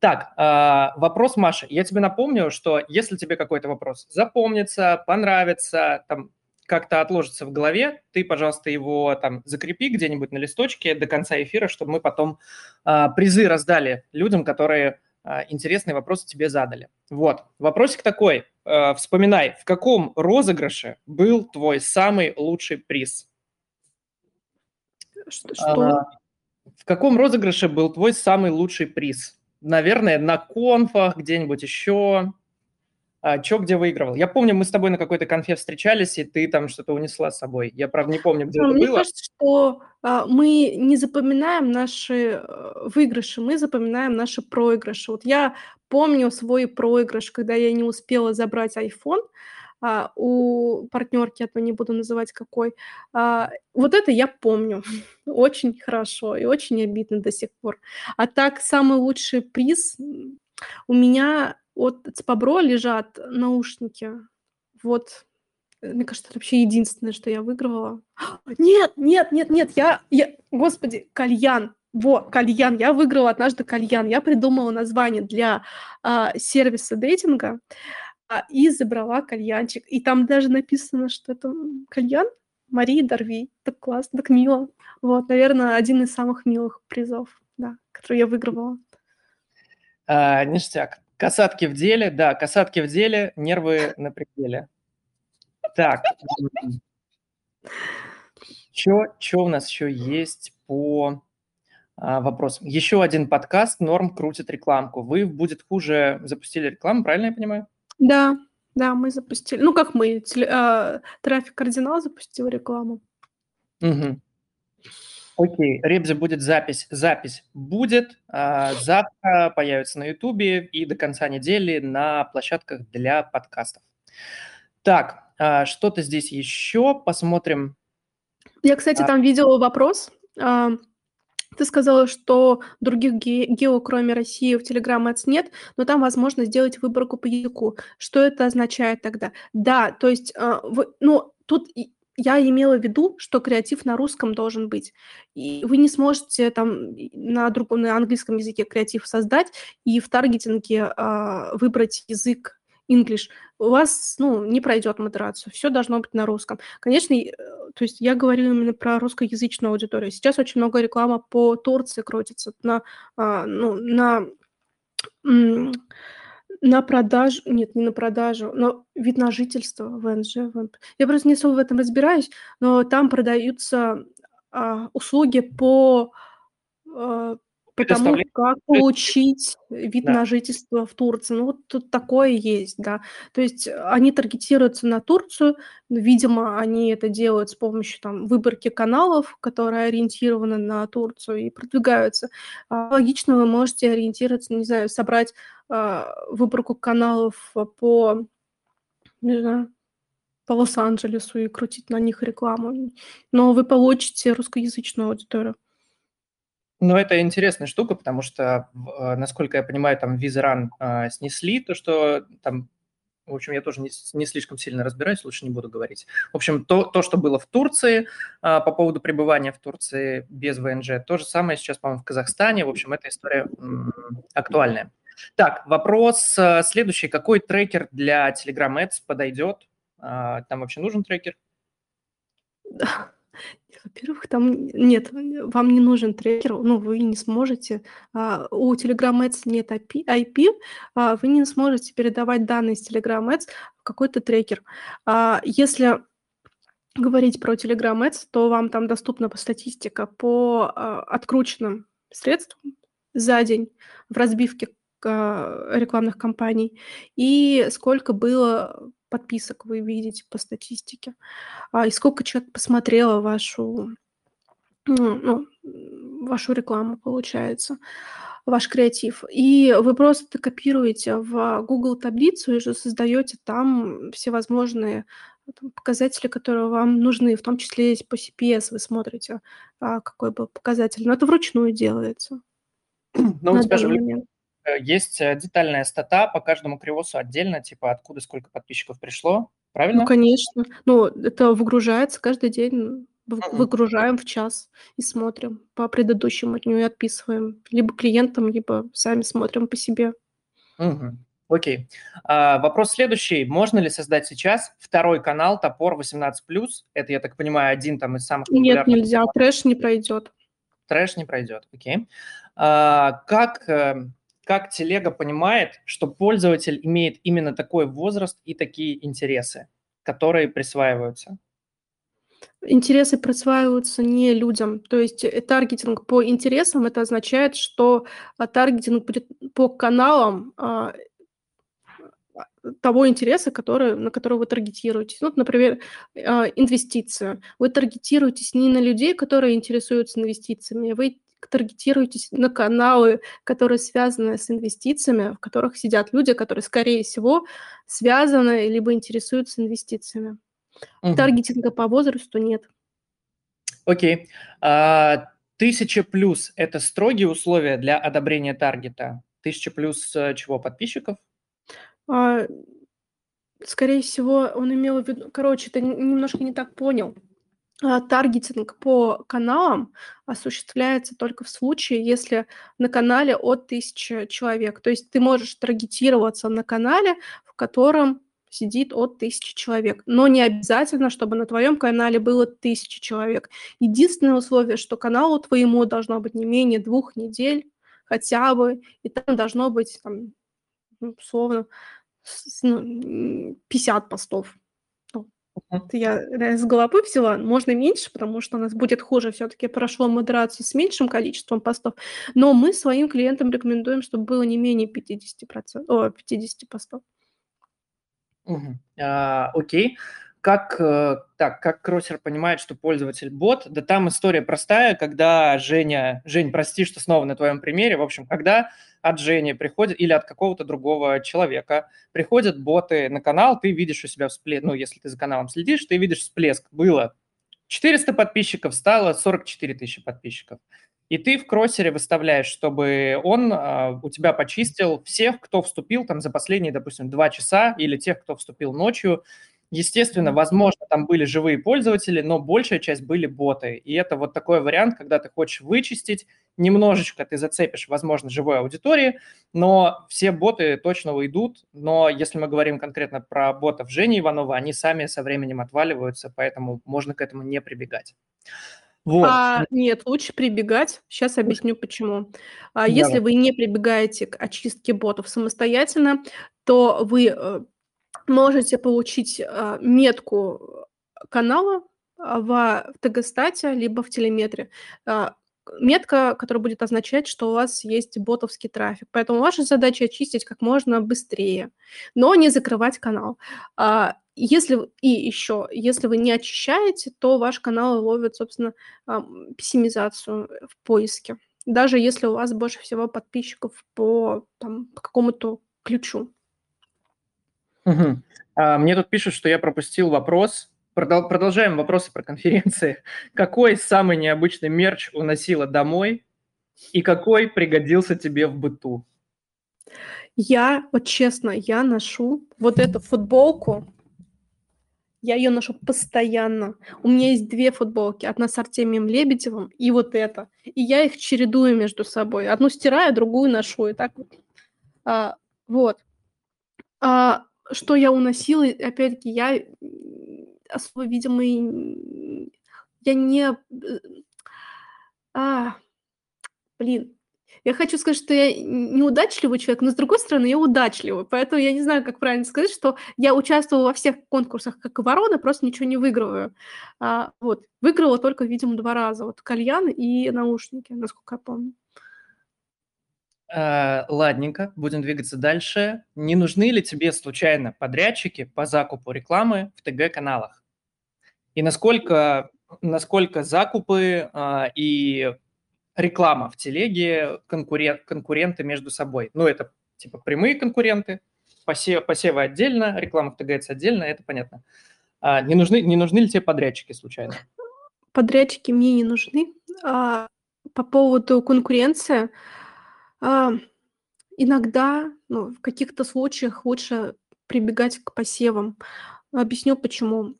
Так, а, вопрос Маши. Я тебе напомню, что если тебе какой-то вопрос запомнится, понравится, там как-то отложится в голове, ты, пожалуйста, его там закрепи где-нибудь на листочке до конца эфира, чтобы мы потом а, призы раздали людям, которые а, интересный вопрос тебе задали. Вот, вопросик такой. А, вспоминай, в каком розыгрыше был твой самый лучший приз? Что? что? В каком розыгрыше был твой самый лучший приз? Наверное, на конфах, где-нибудь еще а, что где выигрывал. Я помню, мы с тобой на какой-то конфе встречались, и ты там что-то унесла с собой. Я, правда, не помню, где а, это мне было. Мне кажется, что а, мы не запоминаем наши э, выигрыши, мы запоминаем наши проигрыши. Вот я помню свой проигрыш, когда я не успела забрать iPhone, а, у партнерки, а то не буду называть какой. А, вот это я помню *laughs* очень хорошо и очень обидно до сих пор. А так, самый лучший приз у меня от Цпабро лежат наушники. Вот мне кажется, это вообще единственное, что я выигрывала. *gasps* Нет, нет, нет, нет, я, я, господи, кальян. Во, кальян. Я выиграла однажды кальян. Я придумала название для а, сервиса дейтинга а, и забрала кальянчик. И там даже написано, что это кальян Марии Дорви. Так классно, так мило. Вот, наверное, один из самых милых призов, да, который я выигрывала. А, ништяк. Касатки в деле, да, касатки в деле, нервы на пределе. Так, что у нас еще есть по а, вопросам? Еще один подкаст «Норм крутит рекламку». Вы «Будет хуже» запустили рекламу, правильно я понимаю? Да, да, мы запустили. Ну, как мы, теле, э, трафик кардинал запустил рекламу. Угу. Окей, Ребзи будет запись. Запись будет. А, завтра появится на Ютубе и до конца недели на площадках для подкастов. Так, а, что-то здесь еще посмотрим. Я, кстати, а... там видела вопрос. А, ты сказала, что других ге- гео, кроме России, в Telegram Ads нет, но там возможно сделать выборку по языку. Что это означает тогда? Да, то есть, э, вы, ну, тут я имела в виду, что креатив на русском должен быть. И вы не сможете там на другом, на английском языке креатив создать и в таргетинге э, выбрать язык English, у вас, ну, не пройдет модерацию. Все должно быть на русском. Конечно, э, то есть я говорю именно про русскоязычную аудиторию. Сейчас очень много рекламы по Турции крутится на, а, ну, на на продажу, нет, не на продажу, но вид на жительство в НЖ. Я просто не особо в этом разбираюсь, но там продаются а, услуги по а, Потому как получить вид Да. на жительство в Турции. Ну, вот тут такое есть, да. То есть они таргетируются на Турцию. Видимо, они это делают с помощью там выборки каналов, которые ориентированы на Турцию и продвигаются. А, логично, вы можете ориентироваться, не знаю, собрать а, выборку каналов по, не знаю, по Лос-Анджелесу и крутить на них рекламу. Но вы получите русскоязычную аудиторию. Ну, это интересная штука, потому что, э, насколько я понимаю, там Визеран э, снесли то, что там, в общем, я тоже не, не слишком сильно разбираюсь, лучше не буду говорить. В общем, то, то что было в Турции э, по поводу пребывания в Турции без ВНЖ, то же самое сейчас, по-моему, в Казахстане. В общем, эта история м, актуальная. Так, вопрос э, следующий. Какой трекер для Telegram Ads подойдет? Э, там вообще нужен трекер? Во-первых, там нет, вам не нужен трекер, ну, вы не сможете, а, у Telegram Ads нет IP, а, вы не сможете передавать данные из Telegram Ads в какой-то трекер. А, если говорить про Telegram Ads, то вам там доступна статистика по открученным средствам за день в разбивке рекламных кампаний и сколько было подписок вы видите по статистике, а, и сколько человек посмотрело вашу, ну, ну, вашу рекламу, получается, ваш креатив. И вы просто копируете в Google таблицу и же создаете там всевозможные там, показатели, которые вам нужны, в том числе есть по CPS вы смотрите, а, какой был показатель. Но это вручную делается. *clears throat* Ну, у тебя же Э, есть э, детальная стата по каждому кривосу отдельно, типа откуда сколько подписчиков пришло, правильно? Ну, конечно. Ну, это выгружается каждый день. Выгружаем в час и смотрим по предыдущему дню и отписываем. Либо клиентам, либо сами смотрим по себе. Угу. Окей. А, вопрос следующий. Можно ли создать сейчас второй канал Топор 18+. Это, я так понимаю, один там из самых популярных. Нет, нельзя. Трэш не пройдет. Трэш не пройдет. Окей. А, как эм, как телега понимает, что пользователь имеет именно такой возраст и такие интересы, которые присваиваются? Интересы присваиваются не людям. То есть э, таргетинг по интересам, это означает, что а, таргетинг будет по каналам а, того интереса, который, на который вы таргетируетесь. Ну, например, а, инвестиции. Вы таргетируетесь не на людей, которые интересуются инвестициями, вы таргетируйтесь на каналы, которые связаны с инвестициями, в которых сидят люди, которые, скорее всего, связаны либо интересуются инвестициями. Угу. Таргетинга по возрасту нет. Окей. А, тысяча плюс – это строгие условия для одобрения таргета? Тысяча плюс э, чего, подписчиков? А, скорее всего, он имел в виду... Короче, ты немножко не так понял. А, таргетинг по каналам осуществляется только в случае, если на канале от 1000 человек. То есть ты можешь таргетироваться на канале, в котором сидит от 1000 человек. Но не обязательно, чтобы на твоем канале было 1000 человек. Единственное условие, что каналу твоему должно быть не менее двух недель хотя бы, и там должно быть, там, ну, условно, 50 ну, постов. Это я с головы взяла. Можно меньше, потому что у нас будет хуже. Все-таки прошло модерацию с меньшим количеством постов. Но мы своим клиентам рекомендуем, чтобы было не менее 50%, о, 50 постов. Угу. А, окей как, э, так, как кроссер понимает, что пользователь бот? Да там история простая, когда Женя, Жень, прости, что снова на твоем примере, в общем, когда от Жени приходит или от какого-то другого человека приходят боты на канал, ты видишь у себя всплеск, ну, если ты за каналом следишь, ты видишь всплеск. Было 400 подписчиков, стало 44 тысячи подписчиков. И ты в кроссере выставляешь, чтобы он э, у тебя почистил всех, кто вступил там за последние, допустим, два часа, или тех, кто вступил ночью, Естественно, возможно, там были живые пользователи, но большая часть были боты. И это вот такой вариант, когда ты хочешь вычистить, немножечко ты зацепишь, возможно, живой аудитории, но все боты точно уйдут. Но если мы говорим конкретно про ботов Жени Иванова, они сами со временем отваливаются, поэтому можно к этому не прибегать. Вот. А, нет, лучше прибегать. Сейчас объясню почему. А, если вы не прибегаете к очистке ботов самостоятельно, то вы э, можете получить а, метку канала а, в Тегостате либо в телеметре. А, метка, которая будет означать, что у вас есть ботовский трафик. Поэтому ваша задача очистить как можно быстрее, но не закрывать канал. Если и еще, если вы не очищаете, то ваш канал ловит, собственно, пессимизацию в поиске. Даже если у вас больше всего подписчиков по, там, по какому-то ключу. Угу. А, мне тут пишут, что я пропустил вопрос. Продол- продолжаем вопросы про конференции. *laughs* Какой самый необычный мерч уносила домой и какой пригодился тебе в быту? Я, вот честно, я ношу вот эту футболку. Я ее ношу постоянно. У меня есть две футболки. Одна с Артемием Лебедевым и вот эта. И я их чередую между собой. Одну стираю, другую ношу. И так вот. А, вот. А, что я уносила, опять-таки, я особо, видимо, я не... Э, а, блин, я хочу сказать, что я неудачливый человек, но с другой стороны, я удачливый. Поэтому я не знаю, как правильно сказать, что я участвовала во всех конкурсах, как и ворона, просто ничего не выигрываю. А, вот. Выиграла только, видимо, два раза. Вот кальян и наушники, насколько я помню. Э, ладненько, будем двигаться дальше. Не нужны ли тебе случайно подрядчики по закупу рекламы в ТГ-каналах? И насколько, насколько закупы э, и реклама в телеге конкурент, конкуренты между собой? Ну, это типа прямые конкуренты, посев, посевы отдельно, реклама в ТГЦ отдельно, это понятно. А не, нужны, не нужны ли тебе подрядчики случайно? Подрядчики мне не нужны. А, по поводу конкуренции – а, иногда, ну, в каких-то случаях лучше прибегать к посевам. Объясню почему.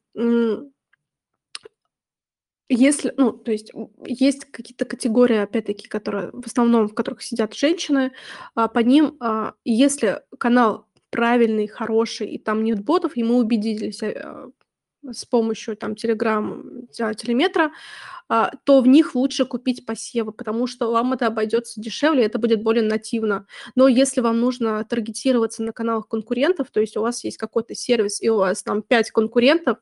Если, ну, то есть есть какие-то категории, опять-таки, которые в основном, в которых сидят женщины, а, по ним, а, если канал правильный, хороший, и там нет ботов, и мы убедились э, с помощью там Telegram, телеметра, а, то в них лучше купить посевы, потому что вам это обойдется дешевле, это будет более нативно. Но если вам нужно таргетироваться на каналах конкурентов, то есть у вас есть какой-то сервис, и у вас там 5 конкурентов,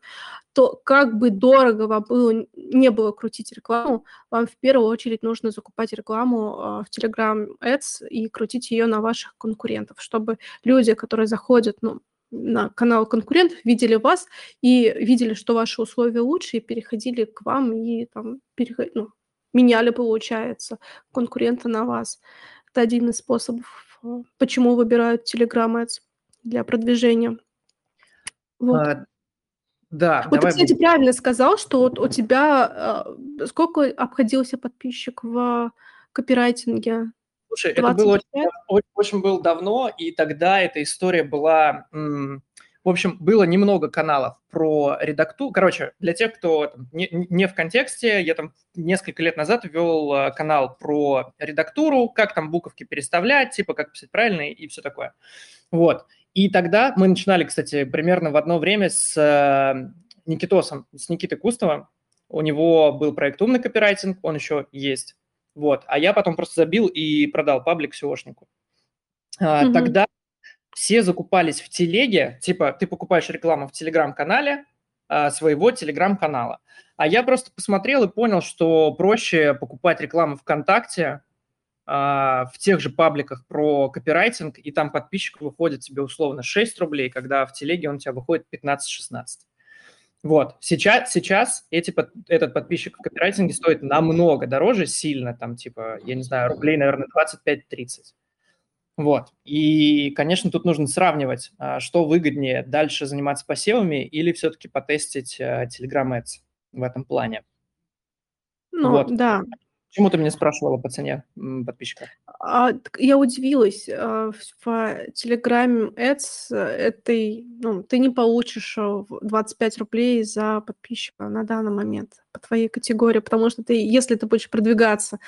то как бы дорого вам было, не было крутить рекламу, вам в первую очередь нужно закупать рекламу а, в Telegram Ads и крутить ее на ваших конкурентов, чтобы люди, которые заходят, ну, на канал конкурентов, видели вас и видели, что ваши условия лучше, и переходили к вам и там переход... ну, меняли, получается, конкурента на вас. Это один из способов, э, почему выбирают Telegram Ads для продвижения. Вот. А, да, вот давай ты, кстати, будем. правильно сказал, что вот у тебя э, сколько обходился подписчик в копирайтинге? Слушай, это было очень, очень, очень было давно, и тогда эта история была В общем, было немного каналов про редактуру. Короче, для тех, кто там, не, не в контексте, я там несколько лет назад вел э, канал про редактуру, как там буковки переставлять, типа как писать правильно и все такое. Вот. И тогда мы начинали, кстати, примерно в одно время с э, Никитосом, с Никитой Кустовым. У него был проект «Умный копирайтинг», он еще есть. Вот. А я потом просто забил и продал паблик SEOшнику. Mm-hmm. Тогда все закупались в телеге, типа ты покупаешь рекламу в телеграм-канале а, своего телеграм-канала. А я просто посмотрел и понял, что проще покупать рекламу ВКонтакте, а, в тех же пабликах про копирайтинг, и там подписчик выходит тебе условно 6 рублей, когда в телеге он у тебя выходит 15-16. Вот, сейчас, сейчас эти, этот подписчик в копирайтинге стоит намного дороже, сильно, там, типа, я не знаю, рублей, наверное, 25-30. Вот. И, конечно, тут нужно сравнивать, а, что выгоднее, дальше заниматься посевами или все-таки потестить а, Telegram Ads в этом плане. Ну, вот. да. Почему ты меня спрашивала по цене подписчика? А, я удивилась. А, в Телеграме Ads этой, ну, ты не получишь 25 э, рублей за подписчика на данный момент по твоей категории, потому что ты, если ты будешь продвигаться,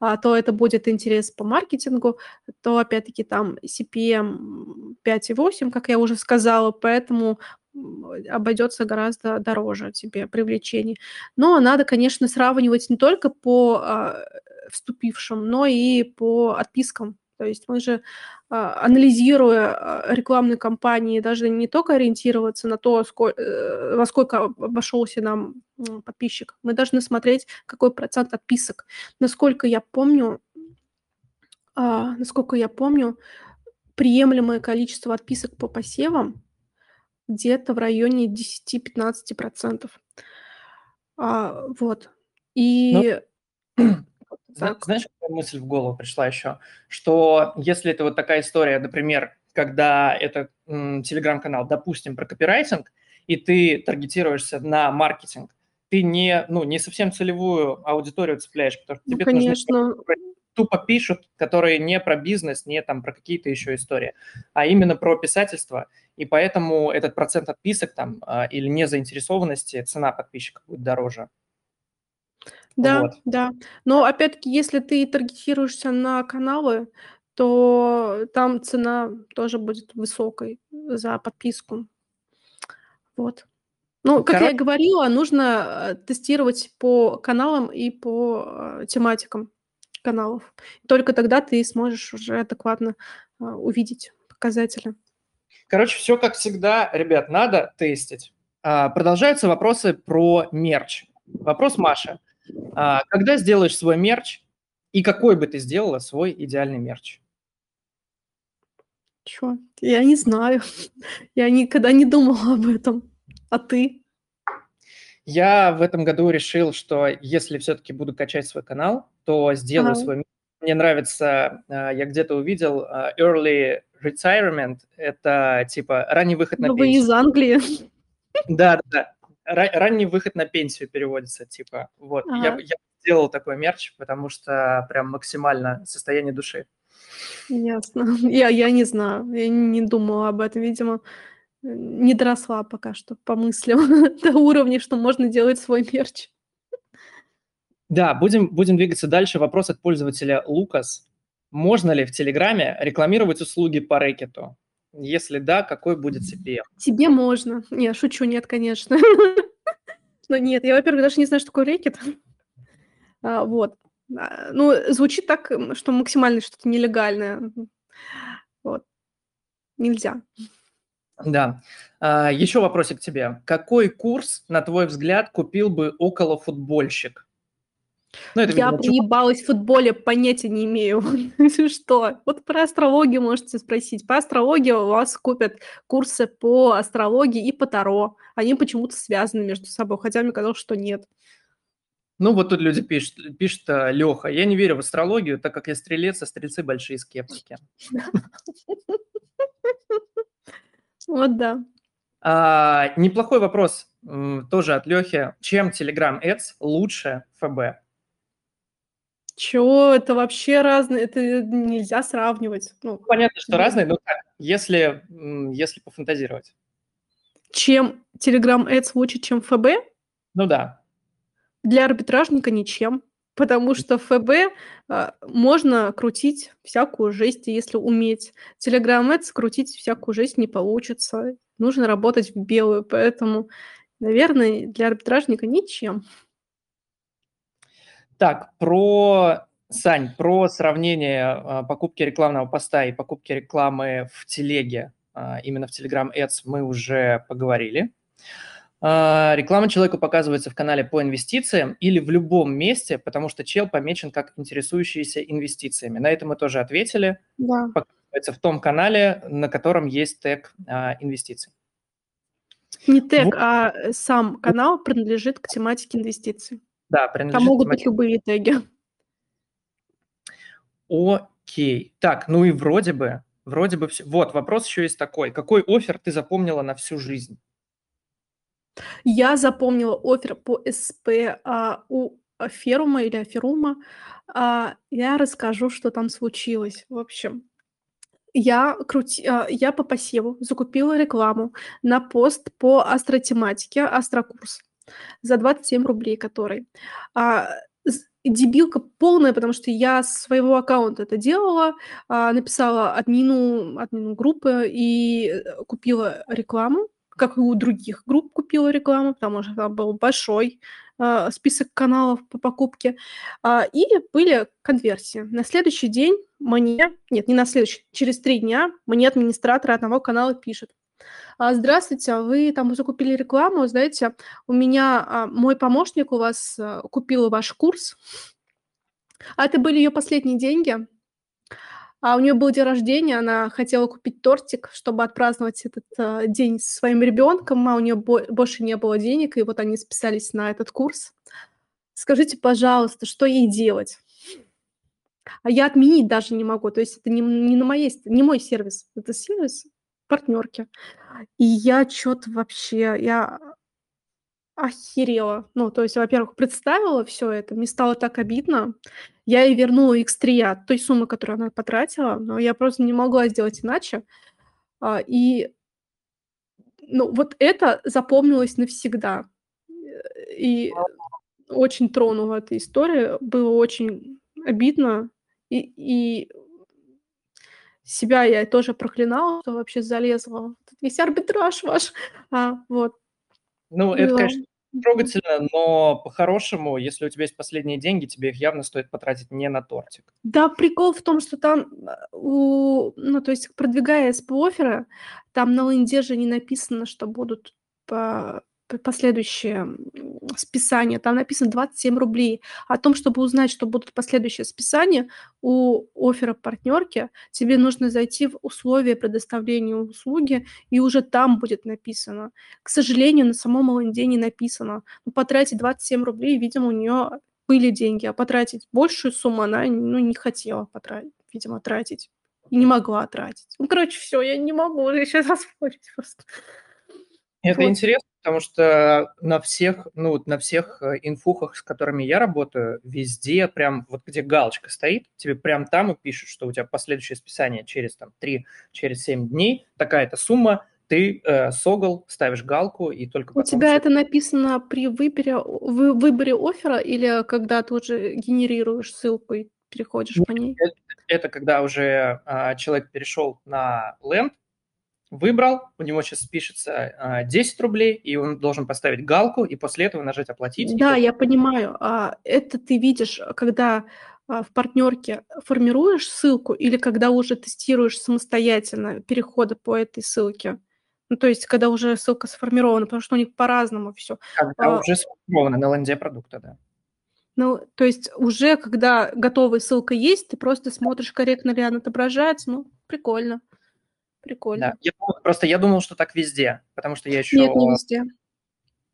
а, то это будет интерес по маркетингу, то опять-таки там CPM 5,8, как я уже сказала, поэтому обойдется гораздо дороже тебе привлечение. Но надо, конечно, сравнивать не только по а, вступившим, но и по отпискам. То есть мы же, а, анализируя а, рекламные кампании, даже не только ориентироваться на то, э, во сколько обошелся нам подписчик, мы должны смотреть, какой процент отписок. Насколько я помню, насколько я помню, приемлемое количество отписок по посевам где-то в районе 10-15%. А, вот. И... *clears throat* Ну, знаешь, какая мысль в голову пришла еще? Что если это вот такая история, например, когда это телеграм-канал, допустим, про копирайтинг, и ты таргетируешься на маркетинг, ты не, ну, не совсем целевую аудиторию цепляешь, потому что ну, тебе конечно. нужно тупо пишут, которые не про бизнес, не там про какие-то еще истории, а именно про писательство. И поэтому этот процент отписок там а, или незаинтересованности, цена подписчика будет дороже. Да, вот. да. Но опять-таки, если ты таргетируешься на каналы, то там цена тоже будет высокой за подписку. Вот. Ну, как Короче... я говорила, нужно э, тестировать по каналам и по э, тематикам каналов. Только тогда ты сможешь уже адекватно а, увидеть показатели. Короче, все как всегда, ребят, надо тестить. А, продолжаются вопросы про мерч. Вопрос Маши. А, когда сделаешь свой мерч и какой бы ты сделала свой идеальный мерч? Чё? Я не знаю. *laughs* Я никогда не думала об этом. А ты? Я в этом году решил, что если все-таки буду качать свой канал, то сделаю ага. свой... Мне нравится, а, я где-то увидел а, early retirement, это типа ранний выход на Но пенсию. вы из Англии. Да, да, да. Ранний выход на пенсию переводится, типа. Вот. Ага. Я, я сделал такой мерч, потому что прям максимально состояние души. Ясно. *laughs* Я, я не знаю, я не думала об этом, видимо не доросла пока что по мыслям *laughs* до уровня, что можно делать свой мерч. Да, будем, будем двигаться дальше. Вопрос от пользователя Лукас. Можно ли в Телеграме рекламировать услуги по рэкету? Если да, какой будет CPM? Тебе можно. Не, шучу, нет, конечно. Но нет, я, во-первых, даже не знаю, что такое рэкет. А, вот. А, ну, звучит так, что максимально что-то нелегальное. Вот. Нельзя. Да. А, еще вопросик к тебе. Какой курс, на твой взгляд, купил бы около футбольщик? Ну, это, Я приебалась в футболе, понятия не имею. *laughs* Что? Вот про астрологию можете спросить. По астрологии у вас купят курсы по астрологии и по Таро. Они почему-то связаны между собой, хотя мне казалось, что нет. Ну, вот тут люди пишут, пишут а, Леха, я не верю в астрологию, так как я стрелец, а стрельцы большие скептики. *laughs* Вот да. А, неплохой вопрос тоже от Лехи. Чем Telegram Ads лучше ФБ? Чего? Это вообще разные, это нельзя сравнивать. Ну, Понятно, что разные, но как, если, если пофантазировать. Чем Telegram Ads лучше, чем ФБ? Ну да. Для арбитражника ничем, потому что ФБ а, можно крутить всякую жесть, если уметь. Telegram Ads крутить всякую жесть не получится. Нужно работать в белую, поэтому, наверное, для арбитражника ничем. Так, про Сань, про сравнение а, покупки рекламного поста и покупки рекламы в телеге, а, именно в Telegram Ads, мы уже поговорили. А, реклама человеку показывается в канале по инвестициям или в любом месте, потому что чел помечен как интересующийся инвестициями. На это мы тоже ответили. Да. Показывается в том канале, на котором есть тег инвестиций. Не тег, вот. а сам канал принадлежит к тематике инвестиций. Да, принадлежит Там могут быть любые теги. Окей. Так, ну и вроде бы, вроде бы все. Вот, вопрос еще есть такой. Какой офер ты запомнила на всю жизнь? Я запомнила офер по СП а, у Ферума или Аферума. А, я расскажу, что там случилось. В общем, я, крути... А, я по посеву закупила рекламу на пост по астротематике, астрокурс за 27 рублей который. А, дебилка полная, потому что я с своего аккаунта это делала, а, написала админу, админу группы и э, купила рекламу, как и у других групп купила рекламу, потому что там был большой э, список каналов по покупке, э, и были конверсии. На следующий день мне, нет, не на следующий, через три дня мне администратор одного канала пишет, а, здравствуйте, а вы там закупили рекламу, знаете, у меня а, мой помощник у вас а, купил ваш курс, а это были ее последние деньги, а у нее был день рождения, она хотела купить тортик, чтобы отпраздновать этот день со своим ребенком, а у нее бо- больше не было денег, и вот они списались на этот курс. Скажите, пожалуйста, что ей делать? А я отменить даже не могу, то есть это не, не, на моей, не мой сервис, это сервис партнерки. И я что-то вообще, я охерела. Ну, то есть, во-первых, представила все это, мне стало так обидно. Я ей вернула X3 от той суммы, которую она потратила, но я просто не могла сделать иначе. А, и ну, вот это запомнилось навсегда. И очень тронула эта история, было очень обидно. И, и себя я тоже проклинала, что вообще залезла. Весь арбитраж ваш. *laughs* А, вот. Ну, это, конечно, трогательно, но по-хорошему, если у тебя есть последние деньги, тебе их явно стоит потратить не на тортик. Да, прикол в том, что там, а, у, ну, то есть продвигая СП-офферы, там на ленде же не написано, что будут по последующее списание, там написано 27 рублей. О том, чтобы узнать, что будут последующие списания у оффера партнерки, тебе нужно зайти в условия предоставления услуги, и уже там будет написано. К сожалению, на самом ленде не написано. Но потратить 27 рублей, видимо, у нее были деньги, а потратить большую сумму она ну, не хотела потратить, видимо, тратить. И не могла тратить. Ну, короче, все, я не могу сейчас *laughs* оспорить просто. Это вот. интересно, потому что на всех, ну, на всех э, инфухах, с которыми я работаю, везде прям, вот где галочка стоит, тебе прям там и пишут, что у тебя последующее списание через там 3, через 7 дней, такая-то сумма, ты э, согл, ставишь галку и только У тебя все... это написано при выборе, вы, выборе оффера или когда ты уже генерируешь ссылку и переходишь Нет, по ней? Это, это когда уже э, человек перешел на ленд, выбрал, у него сейчас спишется 10 а, рублей, и он должен поставить галку, и после этого нажать «Оплатить». Да, я понимаю. А Это ты видишь, когда а, в партнерке формируешь ссылку или когда уже тестируешь самостоятельно переходы по этой ссылке? Ну, то есть, когда уже ссылка сформирована, потому что у них по-разному все. Когда а, уже сформирована на ленде продукта, да. Ну, то есть уже когда готовая ссылка есть, ты просто смотришь, корректно ли она отображается, ну, прикольно. Прикольно. Да. Я, просто я думал, что так везде, потому что я еще... Нет, не везде.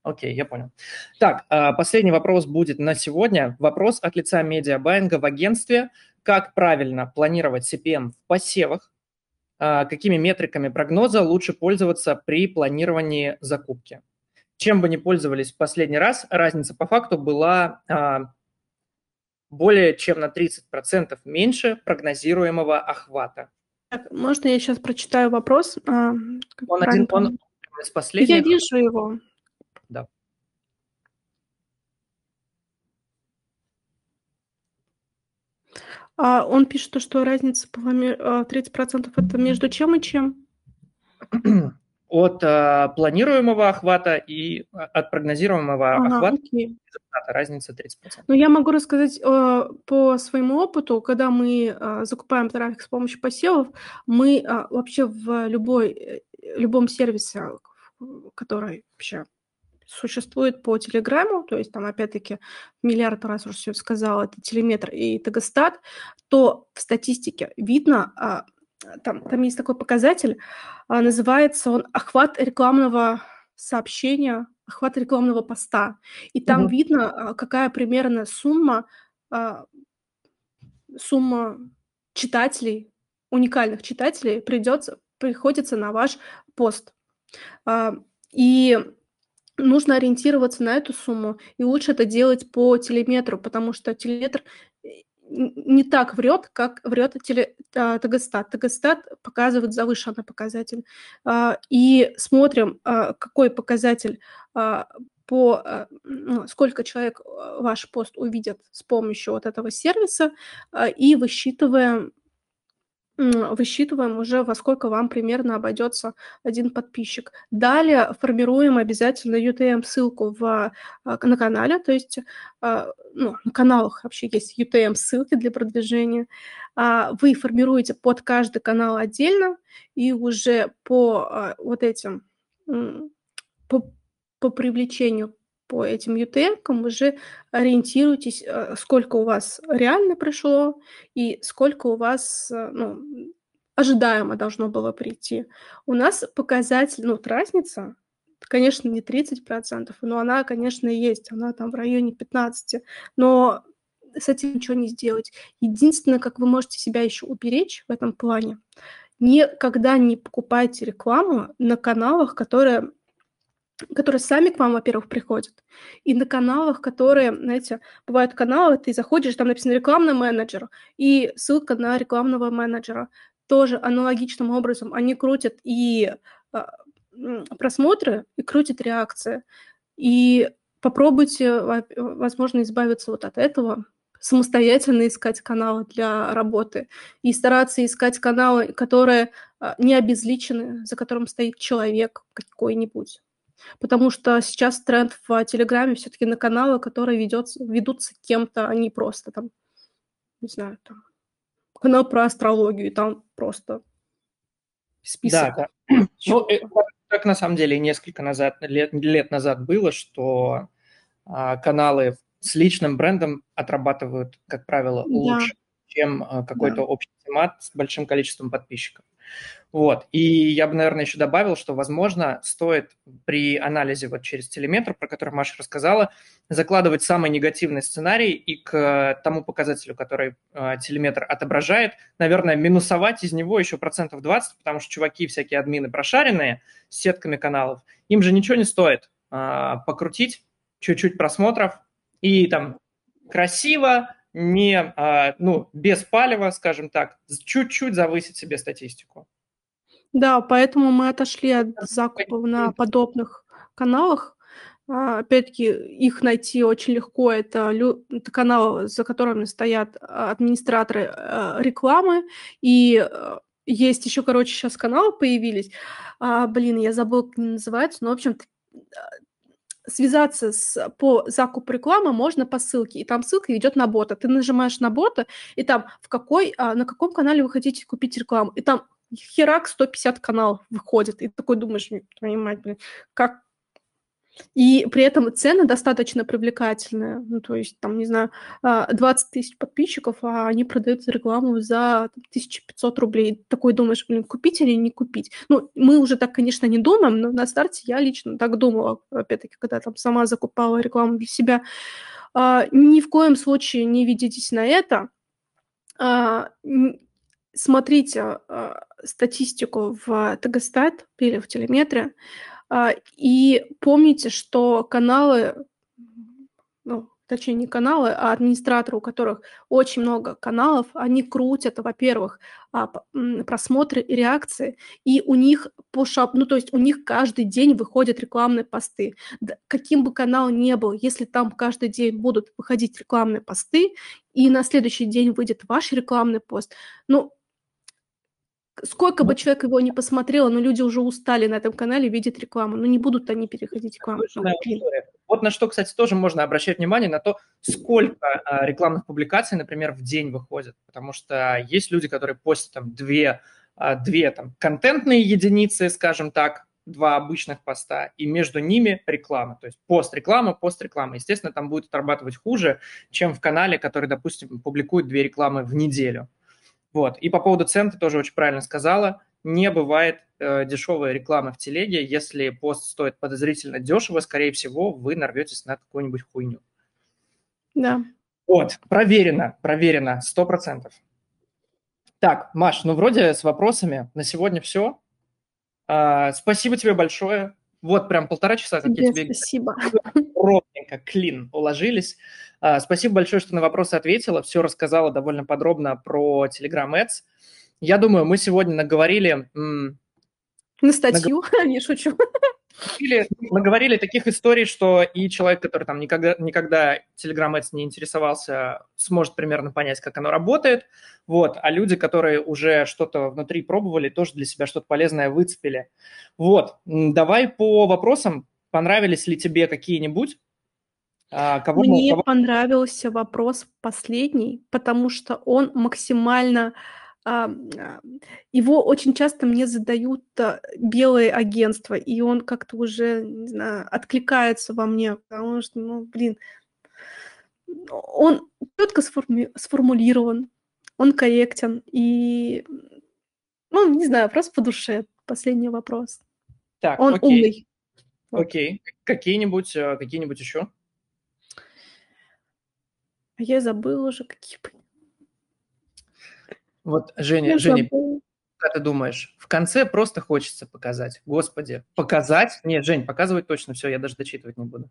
Окей, я понял. Так, а, последний вопрос будет на сегодня. Вопрос от лица медиабайинга в агентстве. Как правильно планировать CPM в посевах? А, какими метриками прогноза лучше пользоваться при планировании закупки? Чем бы ни пользовались в последний раз, разница по факту была а, более чем на 30% меньше прогнозируемого охвата. Так, можно я сейчас прочитаю вопрос? А, он один, он из последних. Я вижу его. Да. А он пишет, что разница по 30% а, это между чем и чем? *clears throat* От э, планируемого охвата и от прогнозируемого ага, охвата окей. разница 30%. Ну, я могу рассказать э, по своему опыту, когда мы э, закупаем трафик с помощью посевов, мы э, вообще в любой, любом сервисе, который вообще существует по Телеграму, то есть там опять-таки миллиард раз уже все сказал, это телеметр и тегостат, то в статистике видно, а, там, там есть такой показатель, а, называется он охват рекламного сообщения, охват рекламного поста. И там угу. видно, а, какая примерно сумма, сумма читателей, уникальных читателей придется, приходится на ваш пост. И нужно ориентироваться на эту сумму, и лучше это делать по телеметру, потому что телеметр не так врет, как врет теле, а, показывает завышенный показатель. А, и смотрим, а, какой показатель по ну, сколько человек ваш пост увидят с помощью вот этого сервиса, и высчитываем высчитываем уже, во сколько вам примерно обойдется один подписчик. Далее формируем обязательно UTM-ссылку в, а, на канале, то есть а, ну, на каналах вообще есть UTM-ссылки для продвижения. А, вы формируете под каждый канал отдельно, и уже по вот этим, по, по привлечению по этим UTM уже ориентируйтесь, э, сколько у вас реально пришло и сколько у вас э, ну, ожидаемо должно было прийти. У нас показатель, ну, разница, конечно, не 30%, но она, конечно, есть, она там в районе 15%, но с этим ничего не сделать. Единственное, как вы можете себя еще уберечь в этом плане, никогда не покупайте рекламу на каналах, которые которые сами к вам, во-первых, приходят, и на каналах, которые, знаете, бывают каналы, ты заходишь, там написано рекламный менеджер, и ссылка на рекламного менеджера. Тоже аналогичным образом они крутят и а, просмотры, и крутят реакции. И попробуйте, возможно, избавиться вот от этого, самостоятельно искать каналы для работы и стараться искать каналы, которые а, не обезличены, за которым стоит человек какой-нибудь. Потому что сейчас тренд в Телеграме все-таки на каналы, которые ведется, ведутся кем-то, а не просто там, не знаю, там, канал про астрологию, и там просто список. Да, да. *clears throat* Ну, так на самом деле несколько назад, лет, лет назад было, что а, каналы с личным брендом отрабатывают, как правило, лучше, да. чем а, какой-то да. общий темат с большим количеством подписчиков. Вот. И я бы, наверное, еще добавил, что, возможно, стоит при анализе вот через телеметр, про который Маша рассказала, закладывать самый негативный сценарий и к тому показателю, который э, телеметр отображает, наверное, минусовать из него еще процентов 20, потому что чуваки всякие админы прошаренные с сетками каналов, им же ничего не стоит э, покрутить чуть-чуть просмотров и там красиво, не, э, ну, без палева, скажем так, чуть-чуть завысить себе статистику. Да, поэтому мы отошли от закупов на подобных каналах. А, опять-таки, их найти очень легко. Это, лю- это канал, за которыми стоят а, администраторы рекламы. И э, есть еще, короче, сейчас каналы появились. А, блин, я забыла, как они называются. Но, в общем, связаться с, по закупу рекламы можно по ссылке, и там ссылка идет на бота. Ты нажимаешь на бота, и там в какой, а, на каком канале вы хотите купить рекламу, и там херак 150 каналов выходит, и такой думаешь, твою мать, блин, как и при этом цены достаточно привлекательные. Ну, то есть, там, не знаю, 20 а, тысяч подписчиков, а они продают рекламу за 1500 рублей. Такой думаешь, блин, купить или не купить? Ну, мы уже так, конечно, не думаем, но на старте я лично так думала, опять-таки, когда там сама закупала рекламу для себя. А, ни в коем случае не ведитесь на это. А, смотрите статистику в Тагостат или в телеметре и помните, что каналы, ну, точнее, не каналы, а администраторы, у которых очень много каналов, они крутят, во-первых, а, просмотры и реакции, и у них по шап... ну, то есть у них каждый день выходят рекламные посты. каким бы канал ни был, если там каждый день будут выходить рекламные посты, и на следующий день выйдет ваш рекламный пост, ну, Сколько бы человек его не посмотрел, но люди уже устали на этом канале видеть рекламу. Ну, не будут они переходить к вам. Ну, вот на что, кстати, тоже можно обращать внимание, на то, сколько а, рекламных публикаций, например, в день выходит. Потому что есть люди, которые постят там две, а, две там, контентные единицы, скажем так, два обычных поста, и между ними реклама. То есть пост-реклама, пост-реклама. Естественно, там будет отрабатывать хуже, чем в канале, который, допустим, публикует две рекламы в неделю. Вот. И по поводу цен ты тоже очень правильно сказала. Не бывает э, дешевой рекламы в телеге. Если пост стоит подозрительно дешево, скорее всего, вы нарветесь на какую-нибудь хуйню. Да. Вот, проверено, проверено, сто процентов. Так, Маш, ну вроде с вопросами на сегодня все. А, спасибо тебе большое. Вот прям полтора часа, как тебе я тебе... Спасибо. Ровненько, клин, уложились. А, спасибо большое, что на вопросы ответила, все рассказала довольно подробно про Telegram Ads. Я думаю, мы сегодня наговорили... На статью, Наг... *laughs* не шучу. Или наговорили таких историй, что и человек, который там никогда, никогда Telegram Ads не интересовался, сможет примерно понять, как оно работает. Вот. А люди, которые уже что-то внутри пробовали, тоже для себя что-то полезное выцепили. Вот. Давай по вопросам. Понравились ли тебе какие-нибудь? А, кого, Мне кого... понравился вопрос последний, потому что он максимально а, а, его очень часто мне задают а, белые агентства, и он как-то уже, не знаю, откликается во мне, потому что, ну, блин, он четко сформи- сформулирован, он корректен, и, ну, не знаю, просто по душе. Последний вопрос. Так, он окей. умный. Окей. Какие-нибудь, какие-нибудь еще? А я забыла уже, какие были. Вот, Женя, я Женя, забыла. как ты думаешь, в конце просто хочется показать. Господи, показать? Нет, Жень, показывать точно все, я даже дочитывать не буду.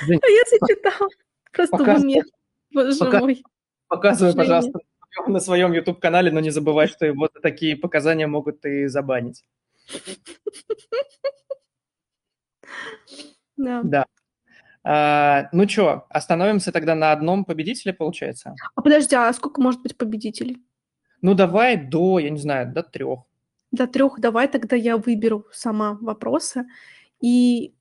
Жень, а я зачитала. Просто в уме. Боже мой. Показывай, пожалуйста, на своем YouTube-канале, но не забывай, что его такие показания могут и забанить. Да. Да. А, ну что, остановимся тогда на одном победителе, получается? А подожди, а сколько может быть победителей? Ну давай до, я не знаю, до трех. До трех давай тогда я выберу сама вопросы и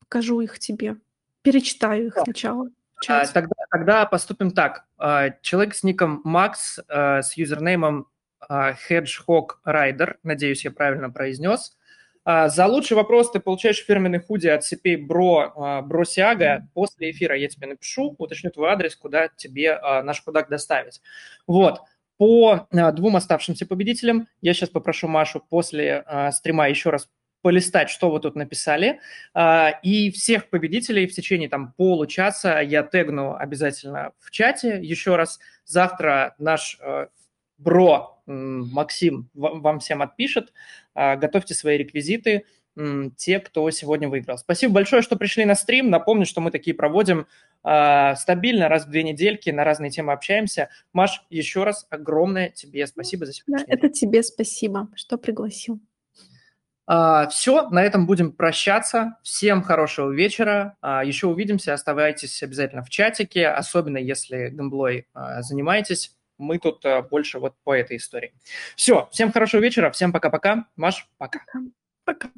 покажу их тебе. Перечитаю их сначала. А, тогда, тогда поступим так. А, человек с ником Макс а, с юзернеймом Hedgehog Rider, надеюсь, я правильно произнес, а, за лучший вопрос ты получаешь фирменный худи от Bro, Bro Siaga. После эфира я тебе напишу, уточню твой адрес, куда тебе а, наш подарок доставить. Вот. По а, двум оставшимся победителям я сейчас попрошу Машу после стрима еще раз полистать, что вы тут написали. И всех победителей в течение там получаса я тегну обязательно в чате. Еще раз, завтра наш бро Максим вам всем отпишет. А, готовьте свои реквизиты, те, кто сегодня выиграл. Спасибо большое, что пришли на стрим. Напомню, что мы такие проводим э, стабильно, раз в две недельки, на разные темы общаемся. Маш, еще раз огромное тебе спасибо за сегодня. Да, это тебе спасибо, что пригласил. Uh, все, на этом будем прощаться. Всем хорошего вечера. Еще увидимся. Оставайтесь обязательно в чатике, особенно если гамблой занимаетесь мы тут а, больше вот по этой истории. Все, всем хорошего вечера, всем пока-пока. Маш, пока. Пока.